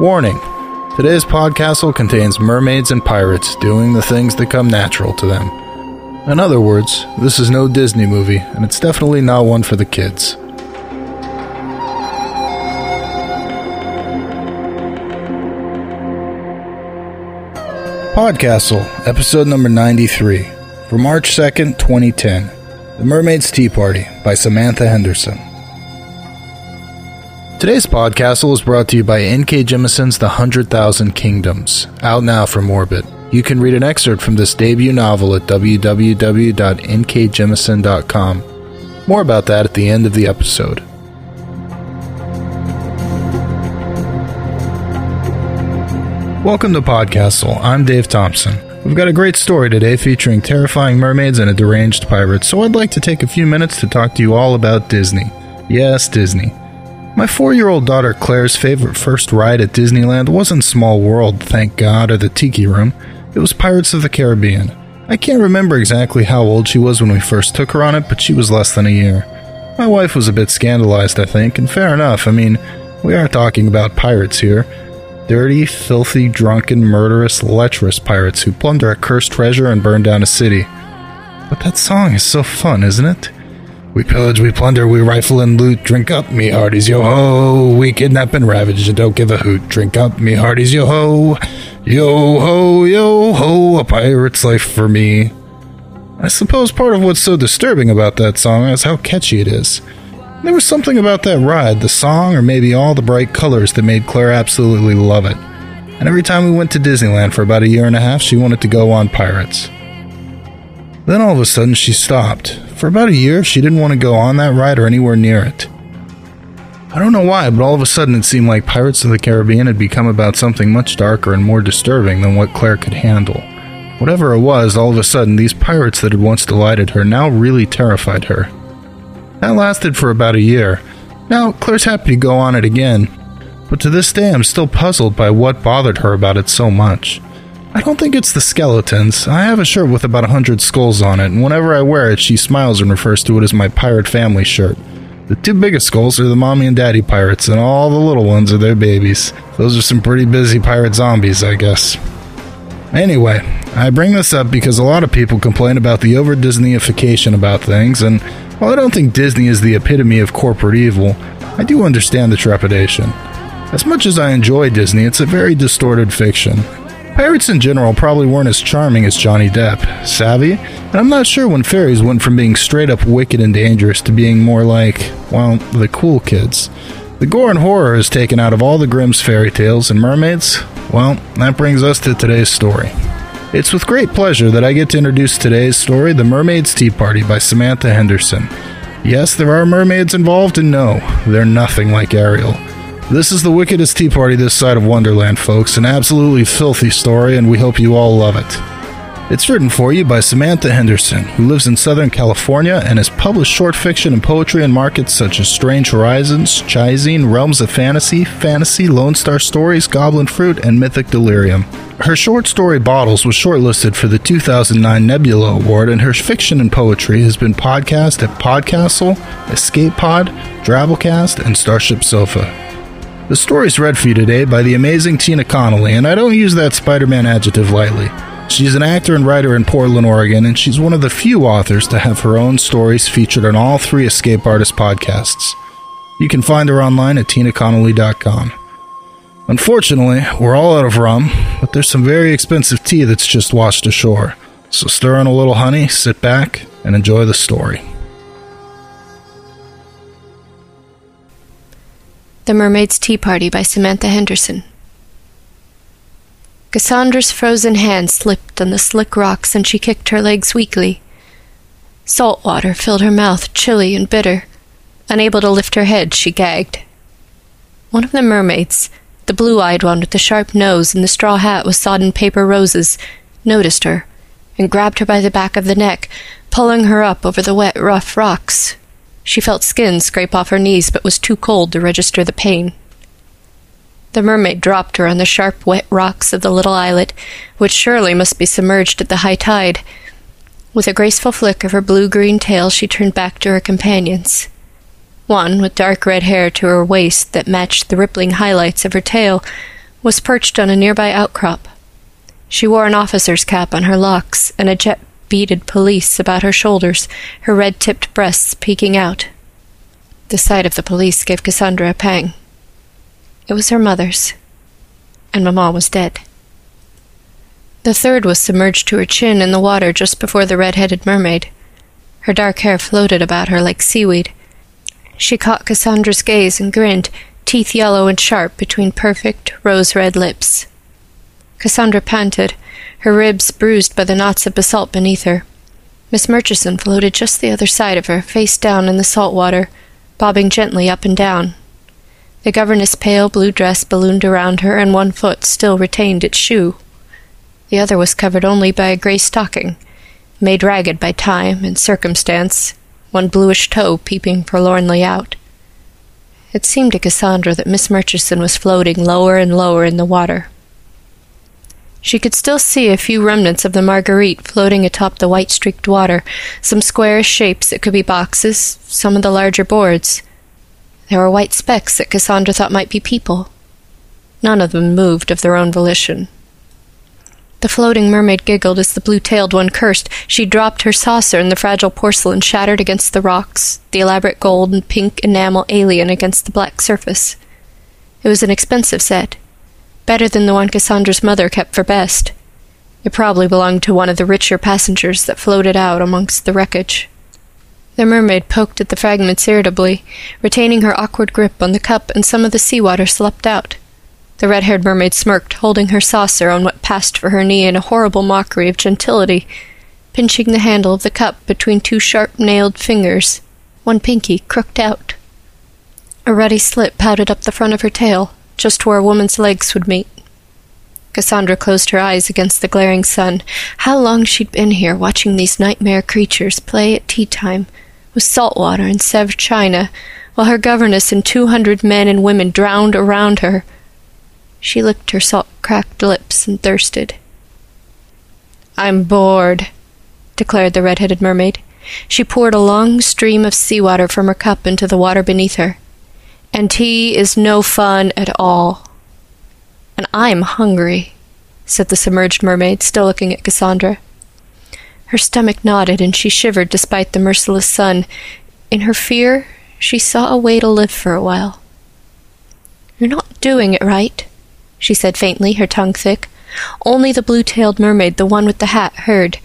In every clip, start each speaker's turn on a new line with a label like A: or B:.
A: Warning Today's podcastle contains mermaids and pirates doing the things that come natural to them. In other words, this is no Disney movie, and it's definitely not one for the kids. Podcastle, episode number 93, for March 2nd, 2010. The Mermaid's Tea Party by Samantha Henderson. Today's podcastle is brought to you by N.K. Jemisin's The Hundred Thousand Kingdoms, out now from Orbit. You can read an excerpt from this debut novel at www.nkjemisin.com. More about that at the end of the episode. Welcome to Podcastle. I'm Dave Thompson. We've got a great story today featuring terrifying mermaids and a deranged pirate, so I'd like to take a few minutes to talk to you all about Disney. Yes, Disney. My four year old daughter Claire's favorite first ride at Disneyland wasn't Small World, thank God, or the Tiki Room. It was Pirates of the Caribbean. I can't remember exactly how old she was when we first took her on it, but she was less than a year. My wife was a bit scandalized, I think, and fair enough. I mean, we are talking about pirates here dirty, filthy, drunken, murderous, lecherous pirates who plunder a cursed treasure and burn down a city. But that song is so fun, isn't it? We pillage, we plunder, we rifle and loot. Drink up, me hearties, yo ho. We kidnap and ravage and don't give a hoot. Drink up, me hearties, yo ho. Yo ho, yo ho, a pirate's life for me. I suppose part of what's so disturbing about that song is how catchy it is. There was something about that ride, the song, or maybe all the bright colors that made Claire absolutely love it. And every time we went to Disneyland for about a year and a half, she wanted to go on Pirates. Then all of a sudden she stopped. For about a year, she didn't want to go on that ride or anywhere near it. I don't know why, but all of a sudden it seemed like Pirates of the Caribbean had become about something much darker and more disturbing than what Claire could handle. Whatever it was, all of a sudden these pirates that had once delighted her now really terrified her. That lasted for about a year. Now, Claire's happy to go on it again, but to this day I'm still puzzled by what bothered her about it so much. I don't think it's the skeletons. I have a shirt with about a hundred skulls on it, and whenever I wear it, she smiles and refers to it as my pirate family shirt. The two biggest skulls are the mommy and daddy pirates, and all the little ones are their babies. Those are some pretty busy pirate zombies, I guess. Anyway, I bring this up because a lot of people complain about the over Disneyification about things, and while I don't think Disney is the epitome of corporate evil, I do understand the trepidation. As much as I enjoy Disney, it's a very distorted fiction. Pirates in general probably weren't as charming as Johnny Depp, savvy, and I'm not sure when fairies went from being straight up wicked and dangerous to being more like, well, the cool kids. The gore and horror is taken out of all the Grimm's fairy tales, and mermaids, well, that brings us to today's story. It's with great pleasure that I get to introduce today's story, The Mermaid's Tea Party by Samantha Henderson. Yes, there are mermaids involved, and no, they're nothing like Ariel. This is the wickedest tea party this side of Wonderland, folks, an absolutely filthy story, and we hope you all love it. It's written for you by Samantha Henderson, who lives in Southern California and has published short fiction and poetry in markets such as Strange Horizons, Chizine, Realms of Fantasy, Fantasy, Lone Star Stories, Goblin Fruit, and Mythic Delirium. Her short story Bottles was shortlisted for the 2009 Nebula Award, and her fiction and poetry has been podcast at Podcastle, Escape Pod, Drabblecast, and Starship Sofa. The story is read for you today by the amazing Tina Connolly, and I don't use that Spider Man adjective lightly. She's an actor and writer in Portland, Oregon, and she's one of the few authors to have her own stories featured on all three Escape Artist podcasts. You can find her online at tinaconnolly.com. Unfortunately, we're all out of rum, but there's some very expensive tea that's just washed ashore. So stir in a little honey, sit back, and enjoy the story.
B: The Mermaid's Tea Party by Samantha Henderson. Cassandra's frozen hand slipped on the slick rocks and she kicked her legs weakly. Salt water filled her mouth, chilly and bitter. Unable to lift her head, she gagged. One of the mermaids, the blue eyed one with the sharp nose and the straw hat with sodden paper roses, noticed her and grabbed her by the back of the neck, pulling her up over the wet, rough rocks. She felt skin scrape off her knees, but was too cold to register the pain. The mermaid dropped her on the sharp, wet rocks of the little islet, which surely must be submerged at the high tide. With a graceful flick of her blue green tail, she turned back to her companions. One, with dark red hair to her waist that matched the rippling highlights of her tail, was perched on a nearby outcrop. She wore an officer's cap on her locks and a jet beaded pelisse about her shoulders, her red tipped breasts peeking out. The sight of the pelisse gave Cassandra a pang. It was her mother's, and Mamma was dead. The third was submerged to her chin in the water just before the red headed mermaid. Her dark hair floated about her like seaweed. She caught Cassandra's gaze and grinned, teeth yellow and sharp between perfect, rose red lips. Cassandra panted, her ribs bruised by the knots of basalt beneath her. Miss Murchison floated just the other side of her, face down in the salt water, bobbing gently up and down. The governess' pale blue dress ballooned around her, and one foot still retained its shoe. The other was covered only by a grey stocking, made ragged by time and circumstance, one bluish toe peeping forlornly out. It seemed to Cassandra that Miss Murchison was floating lower and lower in the water. She could still see a few remnants of the Marguerite floating atop the white streaked water, some squarish shapes that could be boxes, some of the larger boards. There were white specks that Cassandra thought might be people. None of them moved of their own volition. The floating mermaid giggled as the blue tailed one cursed. She dropped her saucer, and the fragile porcelain shattered against the rocks, the elaborate gold and pink enamel alien against the black surface. It was an expensive set, better than the one Cassandra's mother kept for best. It probably belonged to one of the richer passengers that floated out amongst the wreckage. The mermaid poked at the fragments irritably, retaining her awkward grip on the cup, and some of the sea water slept out. The red haired mermaid smirked, holding her saucer on what passed for her knee in a horrible mockery of gentility, pinching the handle of the cup between two sharp nailed fingers, one pinky crooked out. A ruddy slit pouted up the front of her tail, just where a woman's legs would meet. Cassandra closed her eyes against the glaring sun. How long she'd been here, watching these nightmare creatures play at tea time, with salt water and Sevres china, while her governess and two hundred men and women drowned around her. She licked her salt cracked lips and thirsted. I'm bored, declared the red headed mermaid. She poured a long stream of sea water from her cup into the water beneath her. And tea is no fun at all. And I'm hungry, said the submerged mermaid, still looking at Cassandra. Her stomach nodded, and she shivered despite the merciless sun. In her fear, she saw a way to live for a while. You're not doing it right, she said faintly, her tongue thick. Only the blue tailed mermaid, the one with the hat, heard.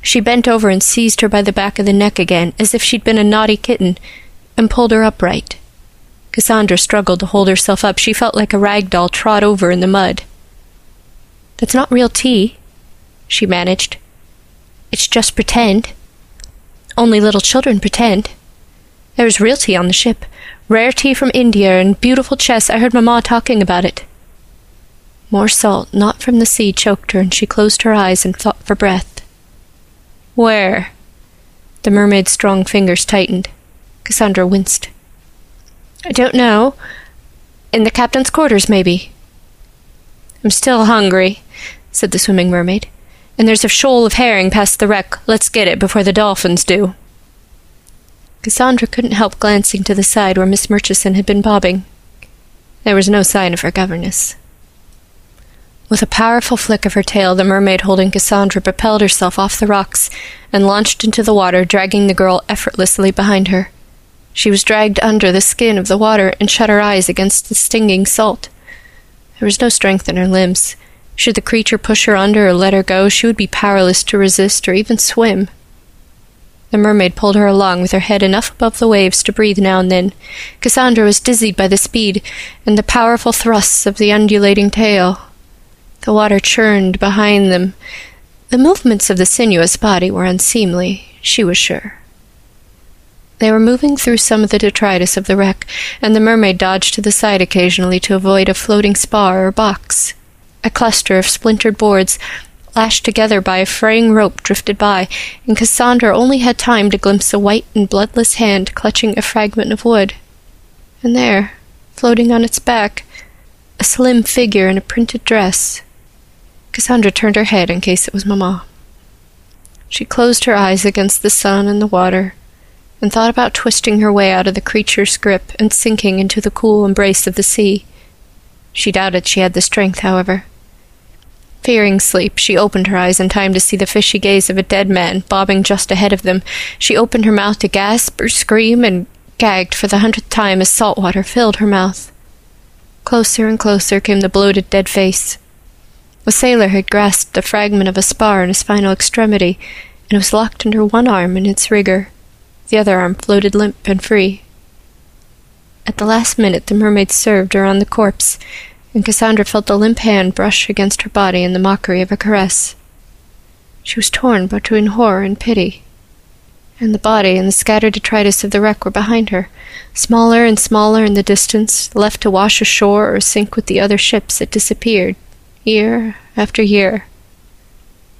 B: She bent over and seized her by the back of the neck again, as if she'd been a naughty kitten, and pulled her upright. Cassandra struggled to hold herself up. She felt like a rag doll trod over in the mud. That's not real tea, she managed. It's just pretend. Only little children pretend. There was real tea on the ship. Rare tea from India and beautiful chess. I heard Mamma talking about it. More salt, not from the sea, choked her, and she closed her eyes and fought for breath. Where? The mermaid's strong fingers tightened. Cassandra winced. I don't know. In the captain's quarters, maybe. I'm still hungry, said the swimming mermaid. And there's a shoal of herring past the wreck. Let's get it before the dolphins do. Cassandra couldn't help glancing to the side where Miss Murchison had been bobbing. There was no sign of her governess. With a powerful flick of her tail, the mermaid holding Cassandra propelled herself off the rocks and launched into the water, dragging the girl effortlessly behind her. She was dragged under the skin of the water and shut her eyes against the stinging salt. There was no strength in her limbs. Should the creature push her under or let her go, she would be powerless to resist or even swim. The mermaid pulled her along with her head enough above the waves to breathe now and then. Cassandra was dizzied by the speed and the powerful thrusts of the undulating tail. The water churned behind them. The movements of the sinuous body were unseemly, she was sure. They were moving through some of the detritus of the wreck, and the mermaid dodged to the side occasionally to avoid a floating spar or box. A cluster of splintered boards, lashed together by a fraying rope, drifted by, and Cassandra only had time to glimpse a white and bloodless hand clutching a fragment of wood. And there, floating on its back, a slim figure in a printed dress, Cassandra turned her head in case it was Mamma. She closed her eyes against the sun and the water, and thought about twisting her way out of the creature's grip and sinking into the cool embrace of the sea. She doubted she had the strength, however. Fearing sleep, she opened her eyes in time to see the fishy gaze of a dead man bobbing just ahead of them. She opened her mouth to gasp or scream and gagged for the hundredth time as salt water filled her mouth. Closer and closer came the bloated dead face. A sailor had grasped the fragment of a spar in his final extremity, and was locked under one arm in its rigor. The other arm floated limp and free. At the last minute, the mermaid served around the corpse, and Cassandra felt the limp hand brush against her body in the mockery of a caress. She was torn between horror and pity and the body and the scattered detritus of the wreck were behind her, smaller and smaller in the distance, left to wash ashore or sink with the other ships that disappeared, year after year.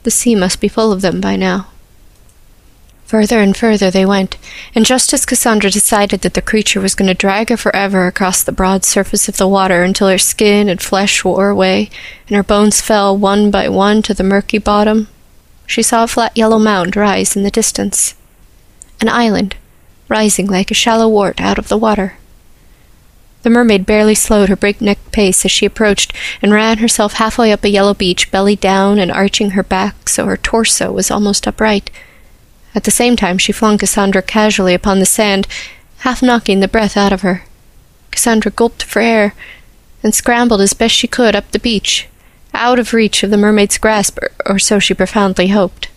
B: The sea must be full of them by now. Further and further they went, and just as Cassandra decided that the creature was going to drag her forever across the broad surface of the water until her skin and flesh wore away, and her bones fell one by one to the murky bottom, she saw a flat yellow mound rise in the distance an island, rising like a shallow wart out of the water. The mermaid barely slowed her breakneck pace as she approached, and ran herself halfway up a yellow beach, belly down and arching her back so her torso was almost upright. At the same time, she flung Cassandra casually upon the sand, half knocking the breath out of her. Cassandra gulped for air, and scrambled as best she could up the beach, out of reach of the mermaid's grasp, or so she profoundly hoped.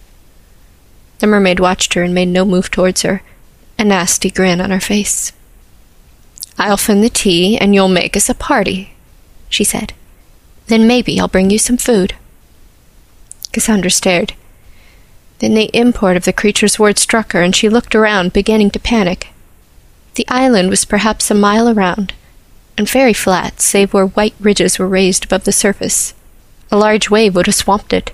B: The mermaid watched her and made no move towards her, a nasty grin on her face. I'll fin the tea, and you'll make us a party, she said. Then maybe I'll bring you some food. Cassandra stared. Then the import of the creature's words struck her, and she looked around, beginning to panic. The island was perhaps a mile around, and very flat, save where white ridges were raised above the surface. A large wave would have swamped it.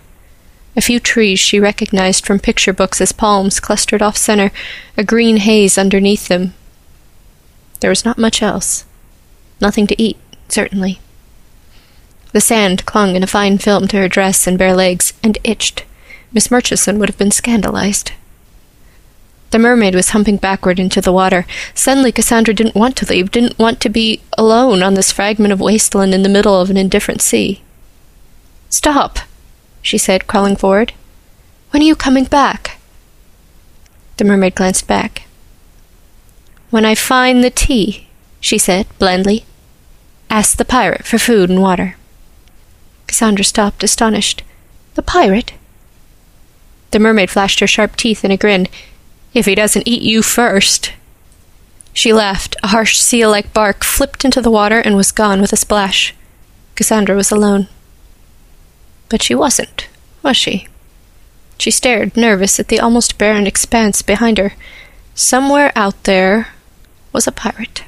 B: A few trees she recognized from picture books as palms clustered off center, a green haze underneath them. There was not much else. Nothing to eat, certainly. The sand clung in a fine film to her dress and bare legs, and itched. Miss Murchison would have been scandalized. The mermaid was humping backward into the water. Suddenly, Cassandra didn't want to leave, didn't want to be alone on this fragment of wasteland in the middle of an indifferent sea. Stop! she said, crawling forward. When are you coming back? The mermaid glanced back. When I find the tea, she said, blandly. Ask the pirate for food and water. Cassandra stopped, astonished. The pirate? The mermaid flashed her sharp teeth in a grin. If he doesn't eat you first. She laughed. A harsh seal like bark flipped into the water and was gone with a splash. Cassandra was alone. But she wasn't, was she? She stared, nervous, at the almost barren expanse behind her. Somewhere out there was a pirate.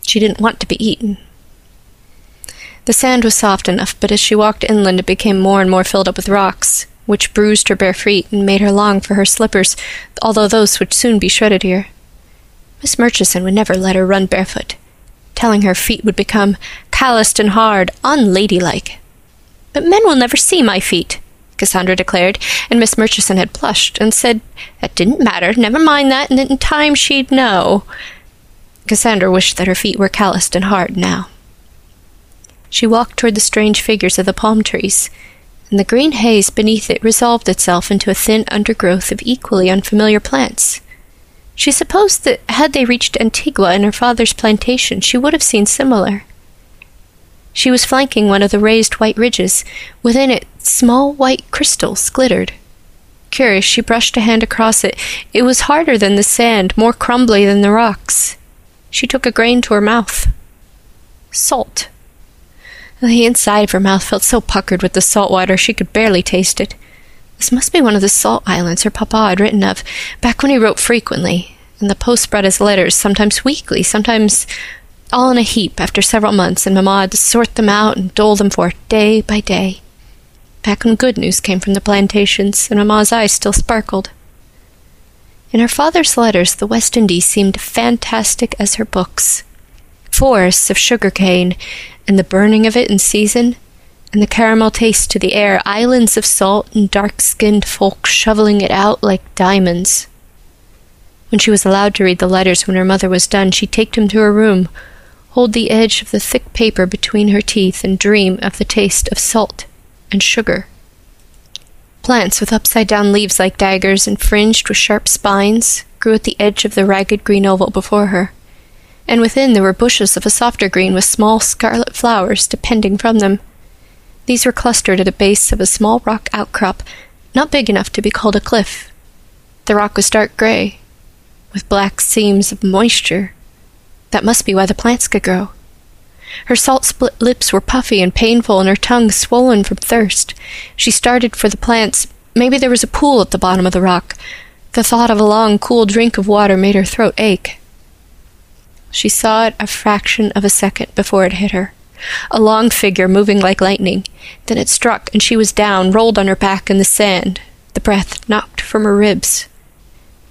B: She didn't want to be eaten. The sand was soft enough, but as she walked inland it became more and more filled up with rocks, which bruised her bare feet and made her long for her slippers, although those would soon be shredded here. Miss Murchison would never let her run barefoot, telling her feet would become calloused and hard, unladylike. But men will never see my feet, Cassandra declared, and Miss Murchison had blushed and said that didn't matter, never mind that, and in time she'd know. Cassandra wished that her feet were calloused and hard now. She walked toward the strange figures of the palm trees, and the green haze beneath it resolved itself into a thin undergrowth of equally unfamiliar plants. She supposed that had they reached Antigua and her father's plantation, she would have seen similar. She was flanking one of the raised white ridges. Within it, small white crystals glittered. Curious, she brushed a hand across it. It was harder than the sand, more crumbly than the rocks. She took a grain to her mouth. Salt. The inside of her mouth felt so puckered with the salt water she could barely taste it. This must be one of the salt islands her papa had written of, back when he wrote frequently, and the post brought his letters, sometimes weekly, sometimes all in a heap after several months, and Mamma had to sort them out and dole them forth day by day. Back when good news came from the plantations, and Mamma's eyes still sparkled. In her father's letters, the West Indies seemed fantastic as her books. Forests of sugar cane, and the burning of it in season, and the caramel taste to the air, islands of salt, and dark skinned folk shoveling it out like diamonds. When she was allowed to read the letters when her mother was done, she taked them to her room, hold the edge of the thick paper between her teeth and dream of the taste of salt and sugar. Plants with upside down leaves like daggers and fringed with sharp spines grew at the edge of the ragged green oval before her, and within there were bushes of a softer green with small scarlet flowers depending from them. These were clustered at the base of a small rock outcrop, not big enough to be called a cliff. The rock was dark gray, with black seams of moisture. That must be why the plants could grow. Her salt split lips were puffy and painful, and her tongue swollen from thirst. She started for the plants. Maybe there was a pool at the bottom of the rock. The thought of a long, cool drink of water made her throat ache. She saw it a fraction of a second before it hit her. A long figure moving like lightning. Then it struck, and she was down, rolled on her back in the sand, the breath knocked from her ribs.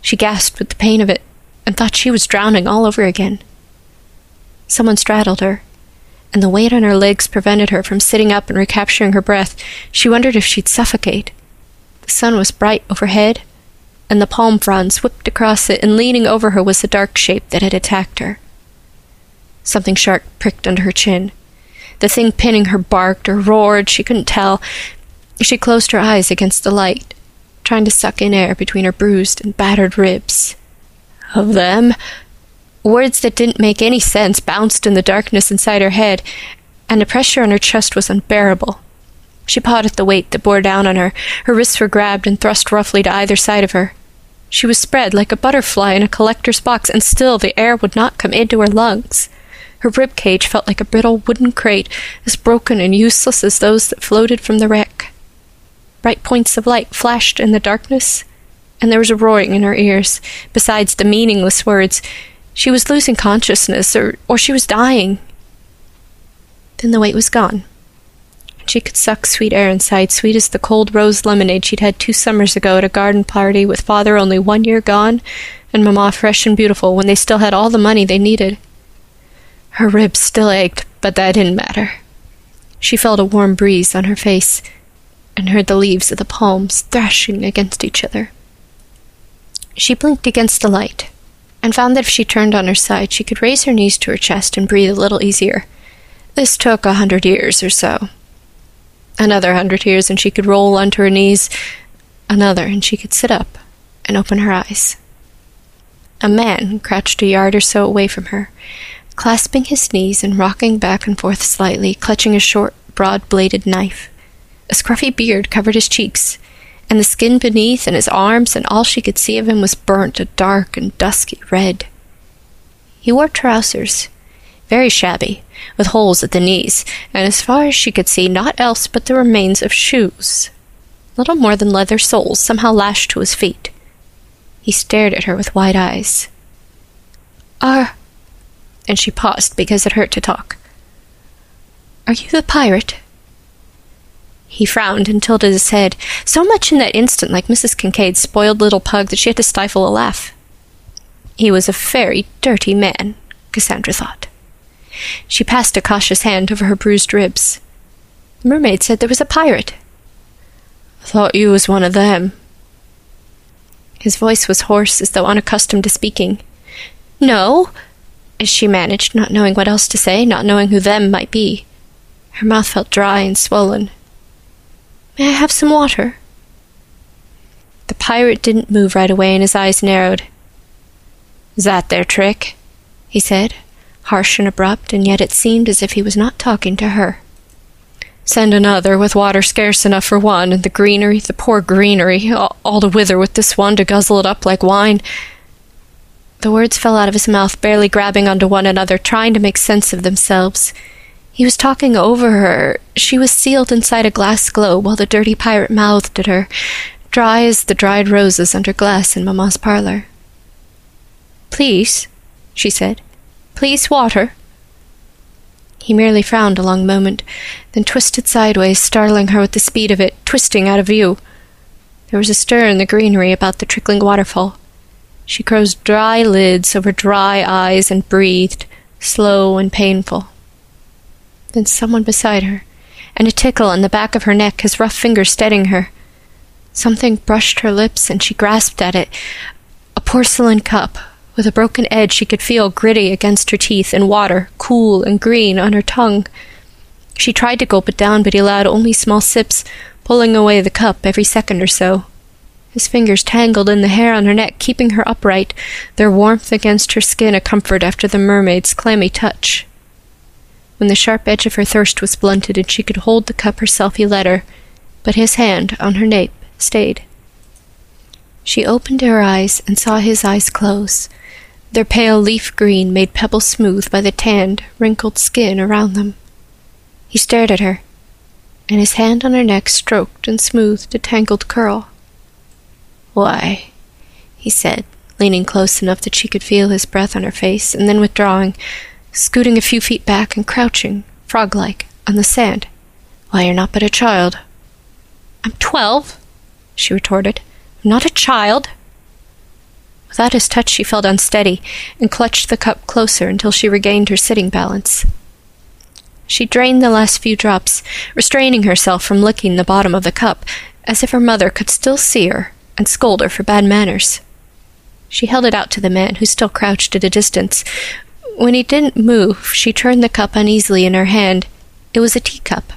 B: She gasped with the pain of it, and thought she was drowning all over again. Someone straddled her and the weight on her legs prevented her from sitting up and recapturing her breath. She wondered if she'd suffocate. The sun was bright overhead, and the palm fronds whipped across it, and leaning over her was the dark shape that had attacked her. Something sharp pricked under her chin. The thing pinning her barked or roared, she couldn't tell. She closed her eyes against the light, trying to suck in air between her bruised and battered ribs. Of them, Words that didn't make any sense bounced in the darkness inside her head, and the pressure on her chest was unbearable. She pawed at the weight that bore down on her. Her wrists were grabbed and thrust roughly to either side of her. She was spread like a butterfly in a collector's box, and still the air would not come into her lungs. Her rib cage felt like a brittle wooden crate, as broken and useless as those that floated from the wreck. Bright points of light flashed in the darkness, and there was a roaring in her ears, besides the meaningless words she was losing consciousness, or, or she was dying. Then the weight was gone. She could suck sweet air inside, sweet as the cold rose lemonade she'd had two summers ago at a garden party with father only one year gone and mamma fresh and beautiful when they still had all the money they needed. Her ribs still ached, but that didn't matter. She felt a warm breeze on her face and heard the leaves of the palms thrashing against each other. She blinked against the light and found that if she turned on her side, she could raise her knees to her chest and breathe a little easier. This took a hundred years or so. Another hundred years, and she could roll onto her knees. Another, and she could sit up and open her eyes. A man crouched a yard or so away from her, clasping his knees and rocking back and forth slightly, clutching a short, broad bladed knife. A scruffy beard covered his cheeks, and the skin beneath and his arms, and all she could see of him was burnt a dark and dusky red. He wore trousers, very shabby, with holes at the knees, and as far as she could see, naught else but the remains of shoes, little more than leather soles, somehow lashed to his feet. He stared at her with wide eyes. Are. And she paused because it hurt to talk. Are you the pirate? He frowned and tilted his head, so much in that instant like Mrs. Kincaid's spoiled little pug that she had to stifle a laugh. He was a very dirty man, Cassandra thought. She passed a cautious hand over her bruised ribs. The mermaid said there was a pirate. Thought you was one of them. His voice was hoarse, as though unaccustomed to speaking. No, she managed, not knowing what else to say, not knowing who them might be. Her mouth felt dry and swollen. May I have some water? The pirate didn't move right away, and his eyes narrowed. Is that their trick? he said, harsh and abrupt, and yet it seemed as if he was not talking to her. Send another, with water scarce enough for one, and the greenery, the poor greenery, all, all to wither with this one to guzzle it up like wine. The words fell out of his mouth, barely grabbing onto one another, trying to make sense of themselves. He was talking over her. She was sealed inside a glass globe while the dirty pirate mouthed at her, dry as the dried roses under glass in Mamma's parlor. Please, she said. Please, water. He merely frowned a long moment, then twisted sideways, startling her with the speed of it, twisting out of view. There was a stir in the greenery about the trickling waterfall. She closed dry lids over dry eyes and breathed, slow and painful then someone beside her, and a tickle on the back of her neck, his rough fingers steadying her. Something brushed her lips, and she grasped at it. A porcelain cup, With a broken edge she could feel gritty against her teeth and water, cool and green, on her tongue. She tried to gulp it down, but he allowed only small sips, pulling away the cup every second or so. His fingers tangled in the hair on her neck, keeping her upright, their warmth against her skin a comfort after the mermaid's clammy touch. When the sharp edge of her thirst was blunted and she could hold the cup herself, he let her, but his hand on her nape stayed. She opened her eyes and saw his eyes close, their pale leaf green made pebble smooth by the tanned, wrinkled skin around them. He stared at her, and his hand on her neck stroked and smoothed a tangled curl. Why, he said, leaning close enough that she could feel his breath on her face, and then withdrawing, scooting a few feet back and crouching, frog like, on the sand. Why, you're not but a child. I'm twelve, she retorted. I'm not a child. Without his touch, she felt unsteady and clutched the cup closer until she regained her sitting balance. She drained the last few drops, restraining herself from licking the bottom of the cup, as if her mother could still see her and scold her for bad manners. She held it out to the man, who still crouched at a distance. When he didn't move, she turned the cup uneasily in her hand. It was a teacup,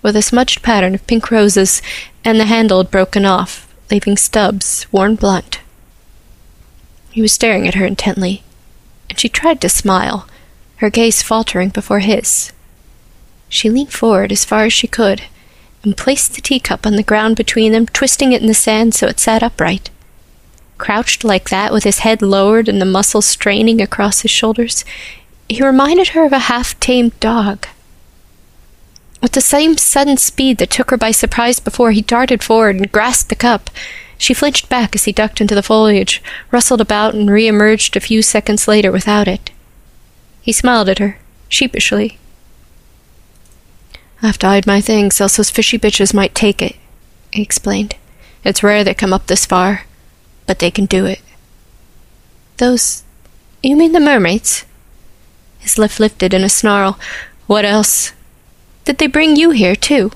B: with a smudged pattern of pink roses, and the handle broken off, leaving stubs worn blunt. He was staring at her intently, and she tried to smile, her gaze faltering before his. She leaned forward as far as she could and placed the teacup on the ground between them, twisting it in the sand so it sat upright. Crouched like that, with his head lowered and the muscles straining across his shoulders, he reminded her of a half tamed dog. With the same sudden speed that took her by surprise before, he darted forward and grasped the cup. She flinched back as he ducked into the foliage, rustled about, and re emerged a few seconds later without it. He smiled at her, sheepishly, I have to hide my things, else those fishy bitches might take it, he explained. It's rare they come up this far, but they can do it. Those. You mean the mermaids? His lip lifted in a snarl. What else? Did they bring you here, too?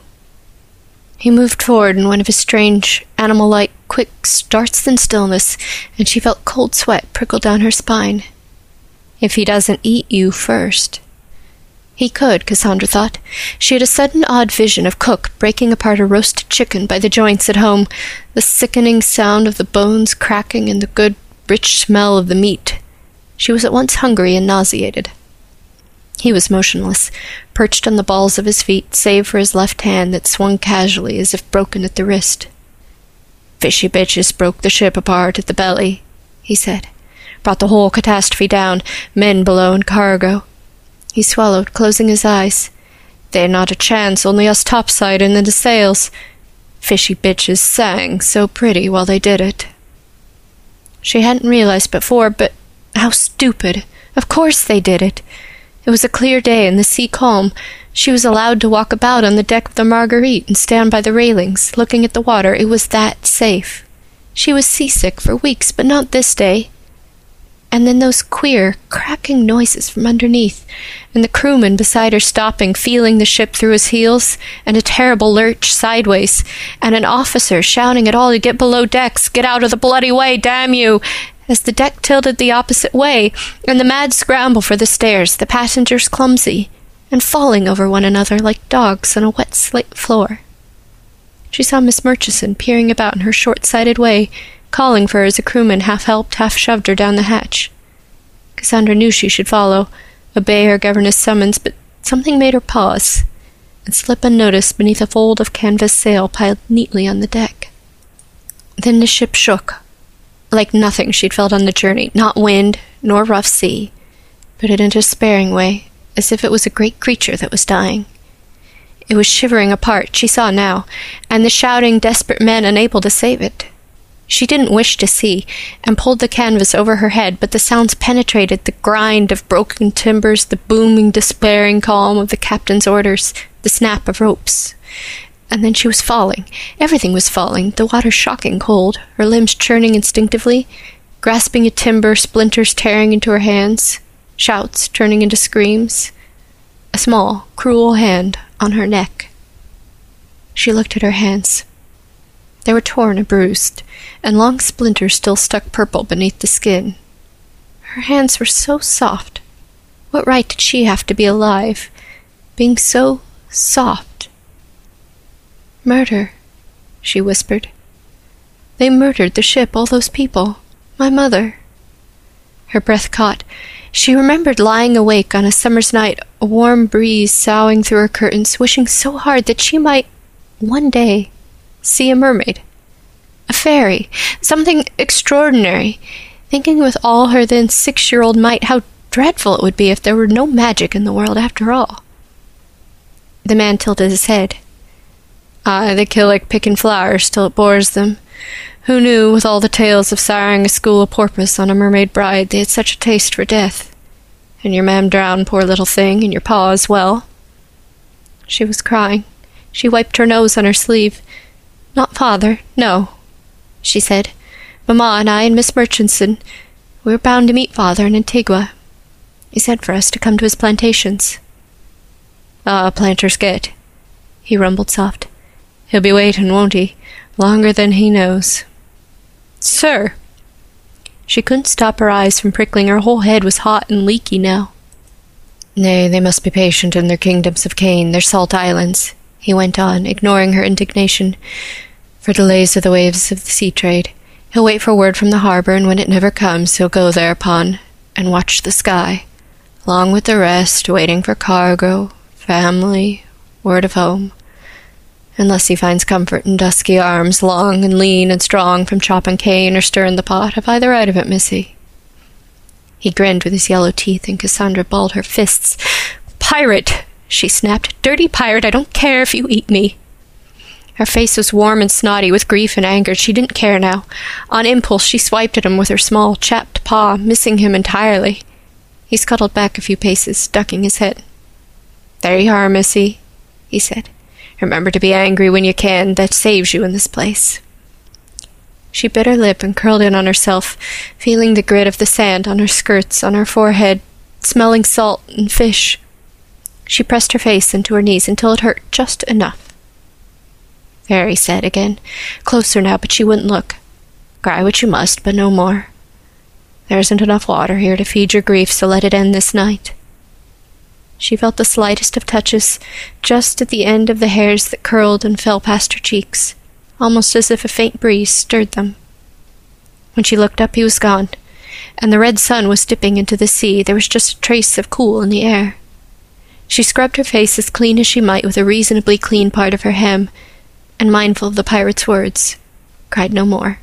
B: He moved forward in one of his strange, animal like, quick starts in stillness, and she felt cold sweat prickle down her spine. If he doesn't eat you first. He could, Cassandra thought. She had a sudden odd vision of Cook breaking apart a roasted chicken by the joints at home, the sickening sound of the bones cracking and the good, rich smell of the meat. She was at once hungry and nauseated. He was motionless, perched on the balls of his feet, save for his left hand that swung casually as if broken at the wrist. Fishy bitches broke the ship apart at the belly, he said. Brought the whole catastrophe down, men below and cargo. He swallowed, closing his eyes. They're not a chance, only us topside and then the sails. Fishy bitches sang so pretty while they did it. She hadn't realized before, but how stupid. Of course they did it. It was a clear day and the sea calm. She was allowed to walk about on the deck of the Marguerite and stand by the railings, looking at the water. It was that safe. She was seasick for weeks, but not this day and then those queer, cracking noises from underneath, and the crewman beside her stopping, feeling the ship through his heels, and a terrible lurch sideways, and an officer shouting at all to get below decks, get out of the bloody way, damn you! As the deck tilted the opposite way, and the mad scramble for the stairs, the passengers clumsy, and falling over one another like dogs on a wet slate floor. She saw Miss Murchison peering about in her short sighted way, calling for her as a crewman half helped, half shoved her down the hatch. Cassandra knew she should follow, obey her governess' summons, but something made her pause and slip unnoticed beneath a fold of canvas sail piled neatly on the deck. Then the ship shook, like nothing she'd felt on the journey, not wind nor rough sea, but in a despairing way, as if it was a great creature that was dying. It was shivering apart, she saw now, and the shouting, desperate men unable to save it. She didn't wish to see, and pulled the canvas over her head, but the sounds penetrated the grind of broken timbers, the booming, despairing calm of the captain's orders, the snap of ropes. And then she was falling. Everything was falling, the water shocking cold, her limbs churning instinctively, grasping a timber, splinters tearing into her hands, shouts turning into screams. A small, cruel hand on her neck. She looked at her hands. They were torn and bruised, and long splinters still stuck purple beneath the skin. Her hands were so soft. What right did she have to be alive, being so soft? Murder, she whispered. They murdered the ship, all those people. My mother. Her breath caught. She remembered lying awake on a summer's night, a warm breeze soughing through her curtains, wishing so hard that she might, one day, see a mermaid. A fairy. Something extraordinary thinking with all her then six year old might how dreadful it would be if there were no magic in the world after all. The man tilted his head. Aye, they kill like picking flowers till it bores them. Who knew, with all the tales of siring a school of porpoise on a mermaid bride, they had such a taste for death? And your mam drowned, poor little thing, and your pa as well. She was crying. She wiped her nose on her sleeve. Not father, no, she said. Mamma and I and Miss Murchison, we were bound to meet father in Antigua. He sent for us to come to his plantations. Ah, planters get, he rumbled soft. He'll be waitin', won't he? Longer than he knows. Sir! She couldn't stop her eyes from prickling. Her whole head was hot and leaky now. Nay, they must be patient in their kingdoms of cane, their salt islands, he went on, ignoring her indignation, for delays of the waves of the sea trade. He'll wait for word from the harbor, and when it never comes, he'll go thereupon and watch the sky, along with the rest, waiting for cargo, family, word of home. Unless he finds comfort in dusky arms, long and lean and strong from chopping cane or stirring the pot, have I the right of it, missy? He grinned with his yellow teeth, and Cassandra balled her fists. Pirate! She snapped. Dirty pirate, I don't care if you eat me. Her face was warm and snotty with grief and anger. She didn't care now. On impulse, she swiped at him with her small, chapped paw, missing him entirely. He scuttled back a few paces, ducking his head. There you are, missy, he said. Remember to be angry when you can. That saves you in this place. She bit her lip and curled in on herself, feeling the grit of the sand on her skirts, on her forehead, smelling salt and fish. She pressed her face into her knees until it hurt just enough. There, he said again, closer now, but she wouldn't look. Cry what you must, but no more. There isn't enough water here to feed your grief, so let it end this night. She felt the slightest of touches, just at the end of the hairs that curled and fell past her cheeks, almost as if a faint breeze stirred them. When she looked up, he was gone, and the red sun was dipping into the sea. There was just a trace of cool in the air. She scrubbed her face as clean as she might with a reasonably clean part of her hem, and mindful of the pirate's words, cried no more.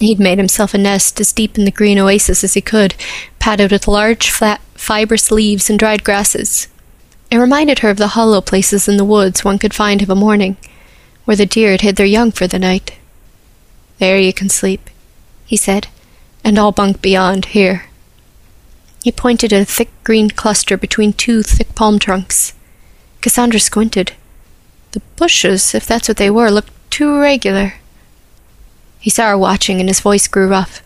B: He'd made himself a nest as deep in the green oasis as he could, padded with large, flat, fibrous leaves and dried grasses. It reminded her of the hollow places in the woods one could find of a morning, where the deer had hid their young for the night. There you can sleep, he said, and I'll bunk beyond here. He pointed at a thick green cluster between two thick palm trunks. Cassandra squinted. The bushes, if that's what they were, looked too regular. He saw her watching, and his voice grew rough.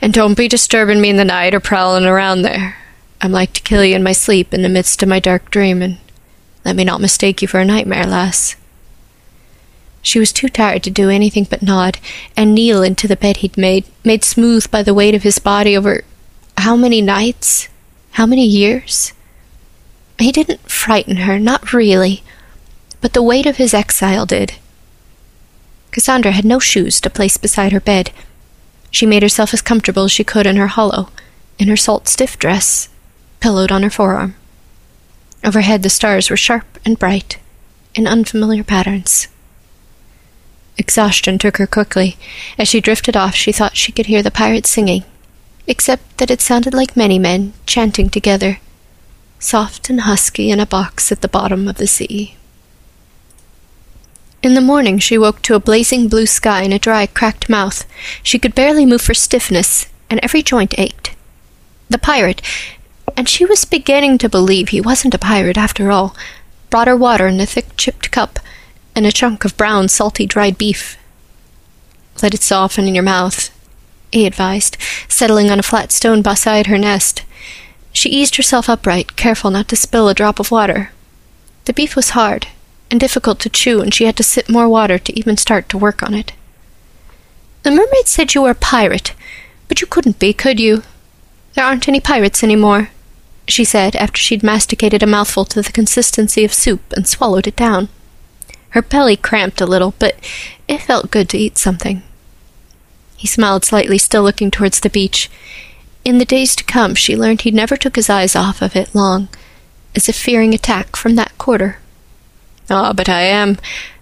B: And don't be disturbing me in the night or prowling around there. I'm like to kill you in my sleep in the midst of my dark dream, and Let me not mistake you for a nightmare, lass. She was too tired to do anything but nod and kneel into the bed he'd made, made smooth by the weight of his body over how many nights? How many years? He didn't frighten her, not really, but the weight of his exile did. Cassandra had no shoes to place beside her bed. She made herself as comfortable as she could in her hollow, in her salt stiff dress, pillowed on her forearm. Overhead the stars were sharp and bright, in unfamiliar patterns. Exhaustion took her quickly. As she drifted off, she thought she could hear the pirates singing, except that it sounded like many men chanting together, soft and husky in a box at the bottom of the sea. In the morning she woke to a blazing blue sky and a dry, cracked mouth. She could barely move for stiffness, and every joint ached. The pirate, and she was beginning to believe he wasn't a pirate after all, brought her water in a thick chipped cup and a chunk of brown, salty, dried beef. Let it soften in your mouth, he advised, settling on a flat stone beside her nest. She eased herself upright, careful not to spill a drop of water. The beef was hard, and difficult to chew, and she had to sip more water to even start to work on it. The mermaid said you were a pirate, but you couldn't be, could you? There aren't any pirates any more, she said after she'd masticated a mouthful to the consistency of soup and swallowed it down. Her belly cramped a little, but it felt good to eat something. He smiled slightly, still looking towards the beach. In the days to come, she learned he never took his eyes off of it long, as if fearing attack from that quarter. Ah, oh, but I am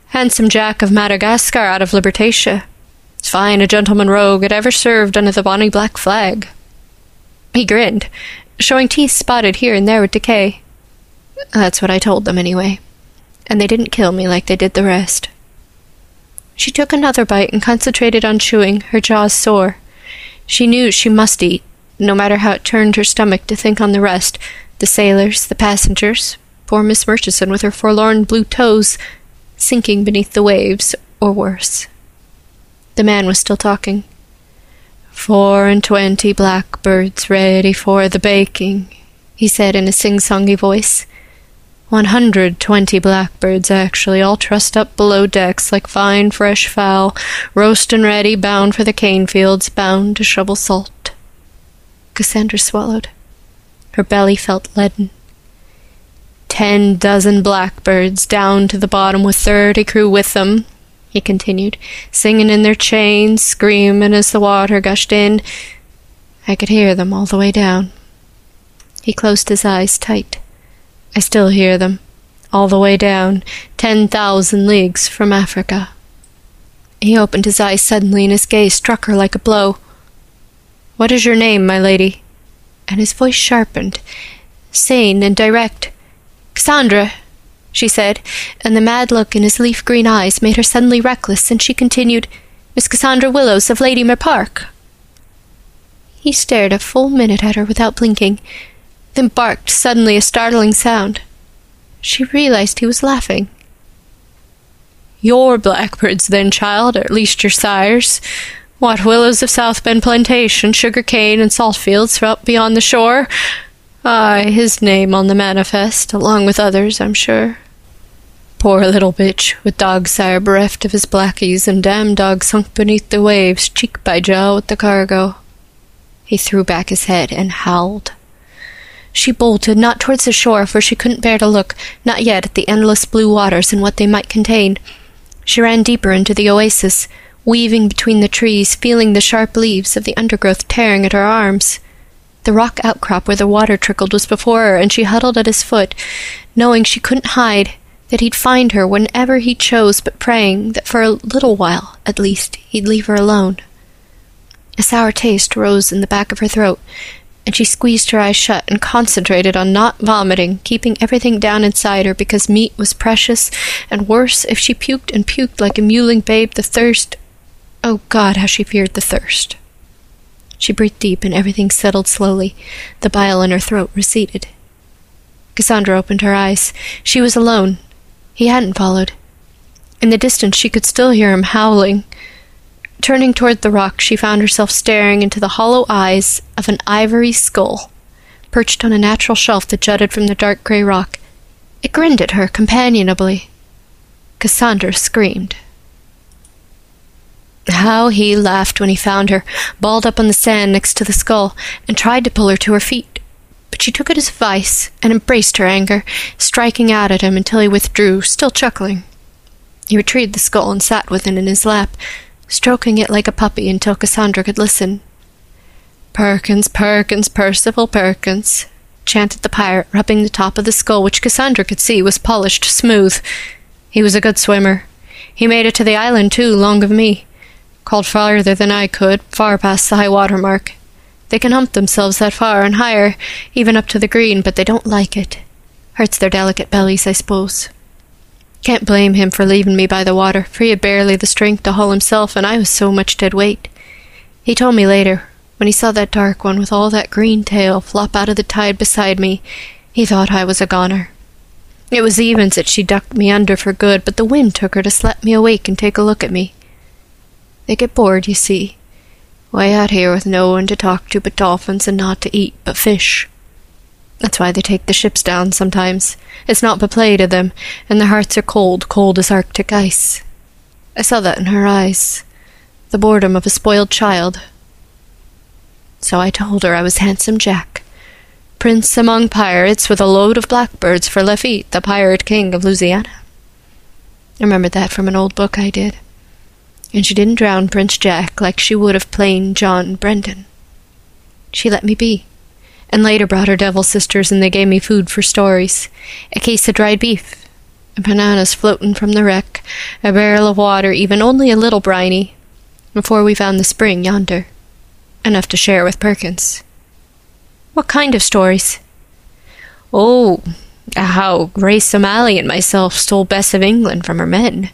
B: handsome Jack of Madagascar out of Libertatia. As fine a gentleman rogue had ever served under the bonny black flag. He grinned, showing teeth spotted here and there with decay. That's what I told them, anyway. And they didn't kill me like they did the rest. She took another bite and concentrated on chewing, her jaws sore. She knew she must eat, no matter how it turned her stomach to think on the rest the sailors, the passengers, poor Miss Murchison with her forlorn blue toes sinking beneath the waves, or worse. The man was still talking. Four and twenty blackbirds ready for the baking, he said in a sing-songy voice. One hundred twenty blackbirds, actually, all trussed up below decks like fine fresh fowl, roast and ready, bound for the cane fields, bound to shovel salt. Cassandra swallowed. Her belly felt leaden. Ten dozen blackbirds down to the bottom with thirty crew with them, he continued, singing in their chains, screaming as the water gushed in. I could hear them all the way down. He closed his eyes tight. I still hear them, all the way down, ten thousand leagues from Africa. He opened his eyes suddenly, and his gaze struck her like a blow. What is your name, my lady? And his voice sharpened, sane and direct. Cassandra, she said, and the mad look in his leaf green eyes made her suddenly reckless, and she continued, Miss Cassandra Willows of Ladymer Park. He stared a full minute at her without blinking, then barked suddenly a startling sound. She realized he was laughing. Your blackbirds, then, child, or at least your sire's. What willows of South Bend Plantation, sugar cane, and salt fields out beyond the shore? Ay, his name on the manifest, along with others, I'm sure. Poor little bitch, with dog sire bereft of his blackies and damn dog sunk beneath the waves, cheek by jowl with the cargo. He threw back his head and howled. She bolted, not towards the shore, for she couldn't bear to look, not yet, at the endless blue waters and what they might contain. She ran deeper into the oasis, weaving between the trees, feeling the sharp leaves of the undergrowth tearing at her arms. The rock outcrop where the water trickled was before her, and she huddled at his foot, knowing she couldn't hide, that he'd find her whenever he chose, but praying that for a little while, at least, he'd leave her alone. A sour taste rose in the back of her throat, and she squeezed her eyes shut and concentrated on not vomiting, keeping everything down inside her because meat was precious, and worse, if she puked and puked like a mewling babe, the thirst. Oh God, how she feared the thirst. She breathed deep and everything settled slowly. The bile in her throat receded. Cassandra opened her eyes. She was alone. He hadn't followed. In the distance, she could still hear him howling. Turning toward the rock, she found herself staring into the hollow eyes of an ivory skull, perched on a natural shelf that jutted from the dark gray rock. It grinned at her companionably. Cassandra screamed. How he laughed when he found her, balled up on the sand next to the skull, and tried to pull her to her feet. But she took it as advice and embraced her anger, striking out at him until he withdrew, still chuckling. He retrieved the skull and sat with it in his lap, stroking it like a puppy until Cassandra could listen. Perkins, Perkins, Percival Perkins, chanted the pirate, rubbing the top of the skull, which Cassandra could see was polished smooth. He was a good swimmer. He made it to the island, too, long of me called farther than I could, far past the high water mark. They can hump themselves that far and higher, even up to the green, but they don't like it. Hurts their delicate bellies, I suppose. Can't blame him for leaving me by the water, for he had barely the strength to haul himself, and I was so much dead weight. He told me later, when he saw that dark one with all that green tail flop out of the tide beside me, he thought I was a goner. It was evens that she ducked me under for good, but the wind took her to slap me awake and take a look at me. They get bored, you see. Way out here with no one to talk to but dolphins and not to eat but fish. That's why they take the ships down sometimes. It's not but play to them, and their hearts are cold, cold as Arctic ice. I saw that in her eyes. The boredom of a spoiled child. So I told her I was Handsome Jack, prince among pirates with a load of blackbirds for Lafitte, the pirate king of Louisiana. I remembered that from an old book I did. And she didn't drown Prince Jack like she would have plain John Brendan. She let me be, and later brought her devil sisters and they gave me food for stories, a case of dried beef, and bananas floating from the wreck, a barrel of water, even only a little briny, before we found the spring yonder. Enough to share with Perkins. What kind of stories? Oh, how Grace O'Malley and myself stole Bess of England from her men,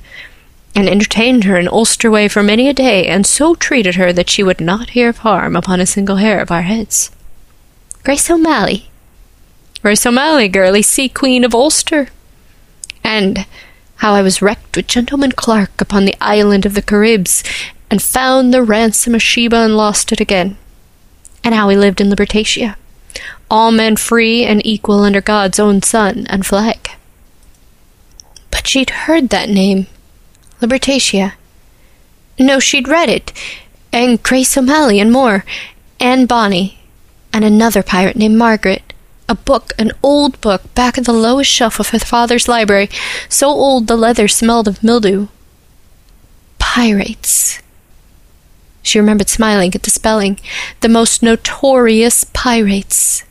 B: and entertained her in Ulster way for many a day, and so treated her that she would not hear of harm upon a single hair of our heads. Grace O'Malley. Grace O'Malley, girlie, sea queen of Ulster. And how I was wrecked with Gentleman Clark upon the island of the Caribs, and found the ransom of Sheba and lost it again. And how we lived in Libertatia all men free and equal under God's own sun and flag. But she'd heard that name, Libertatia. No, she'd read it, and Grace O'Malley and more, and Bonny, and another pirate named Margaret. A book, an old book, back of the lowest shelf of her father's library, so old the leather smelled of mildew. Pirates. She remembered smiling at the spelling. The most notorious pirates.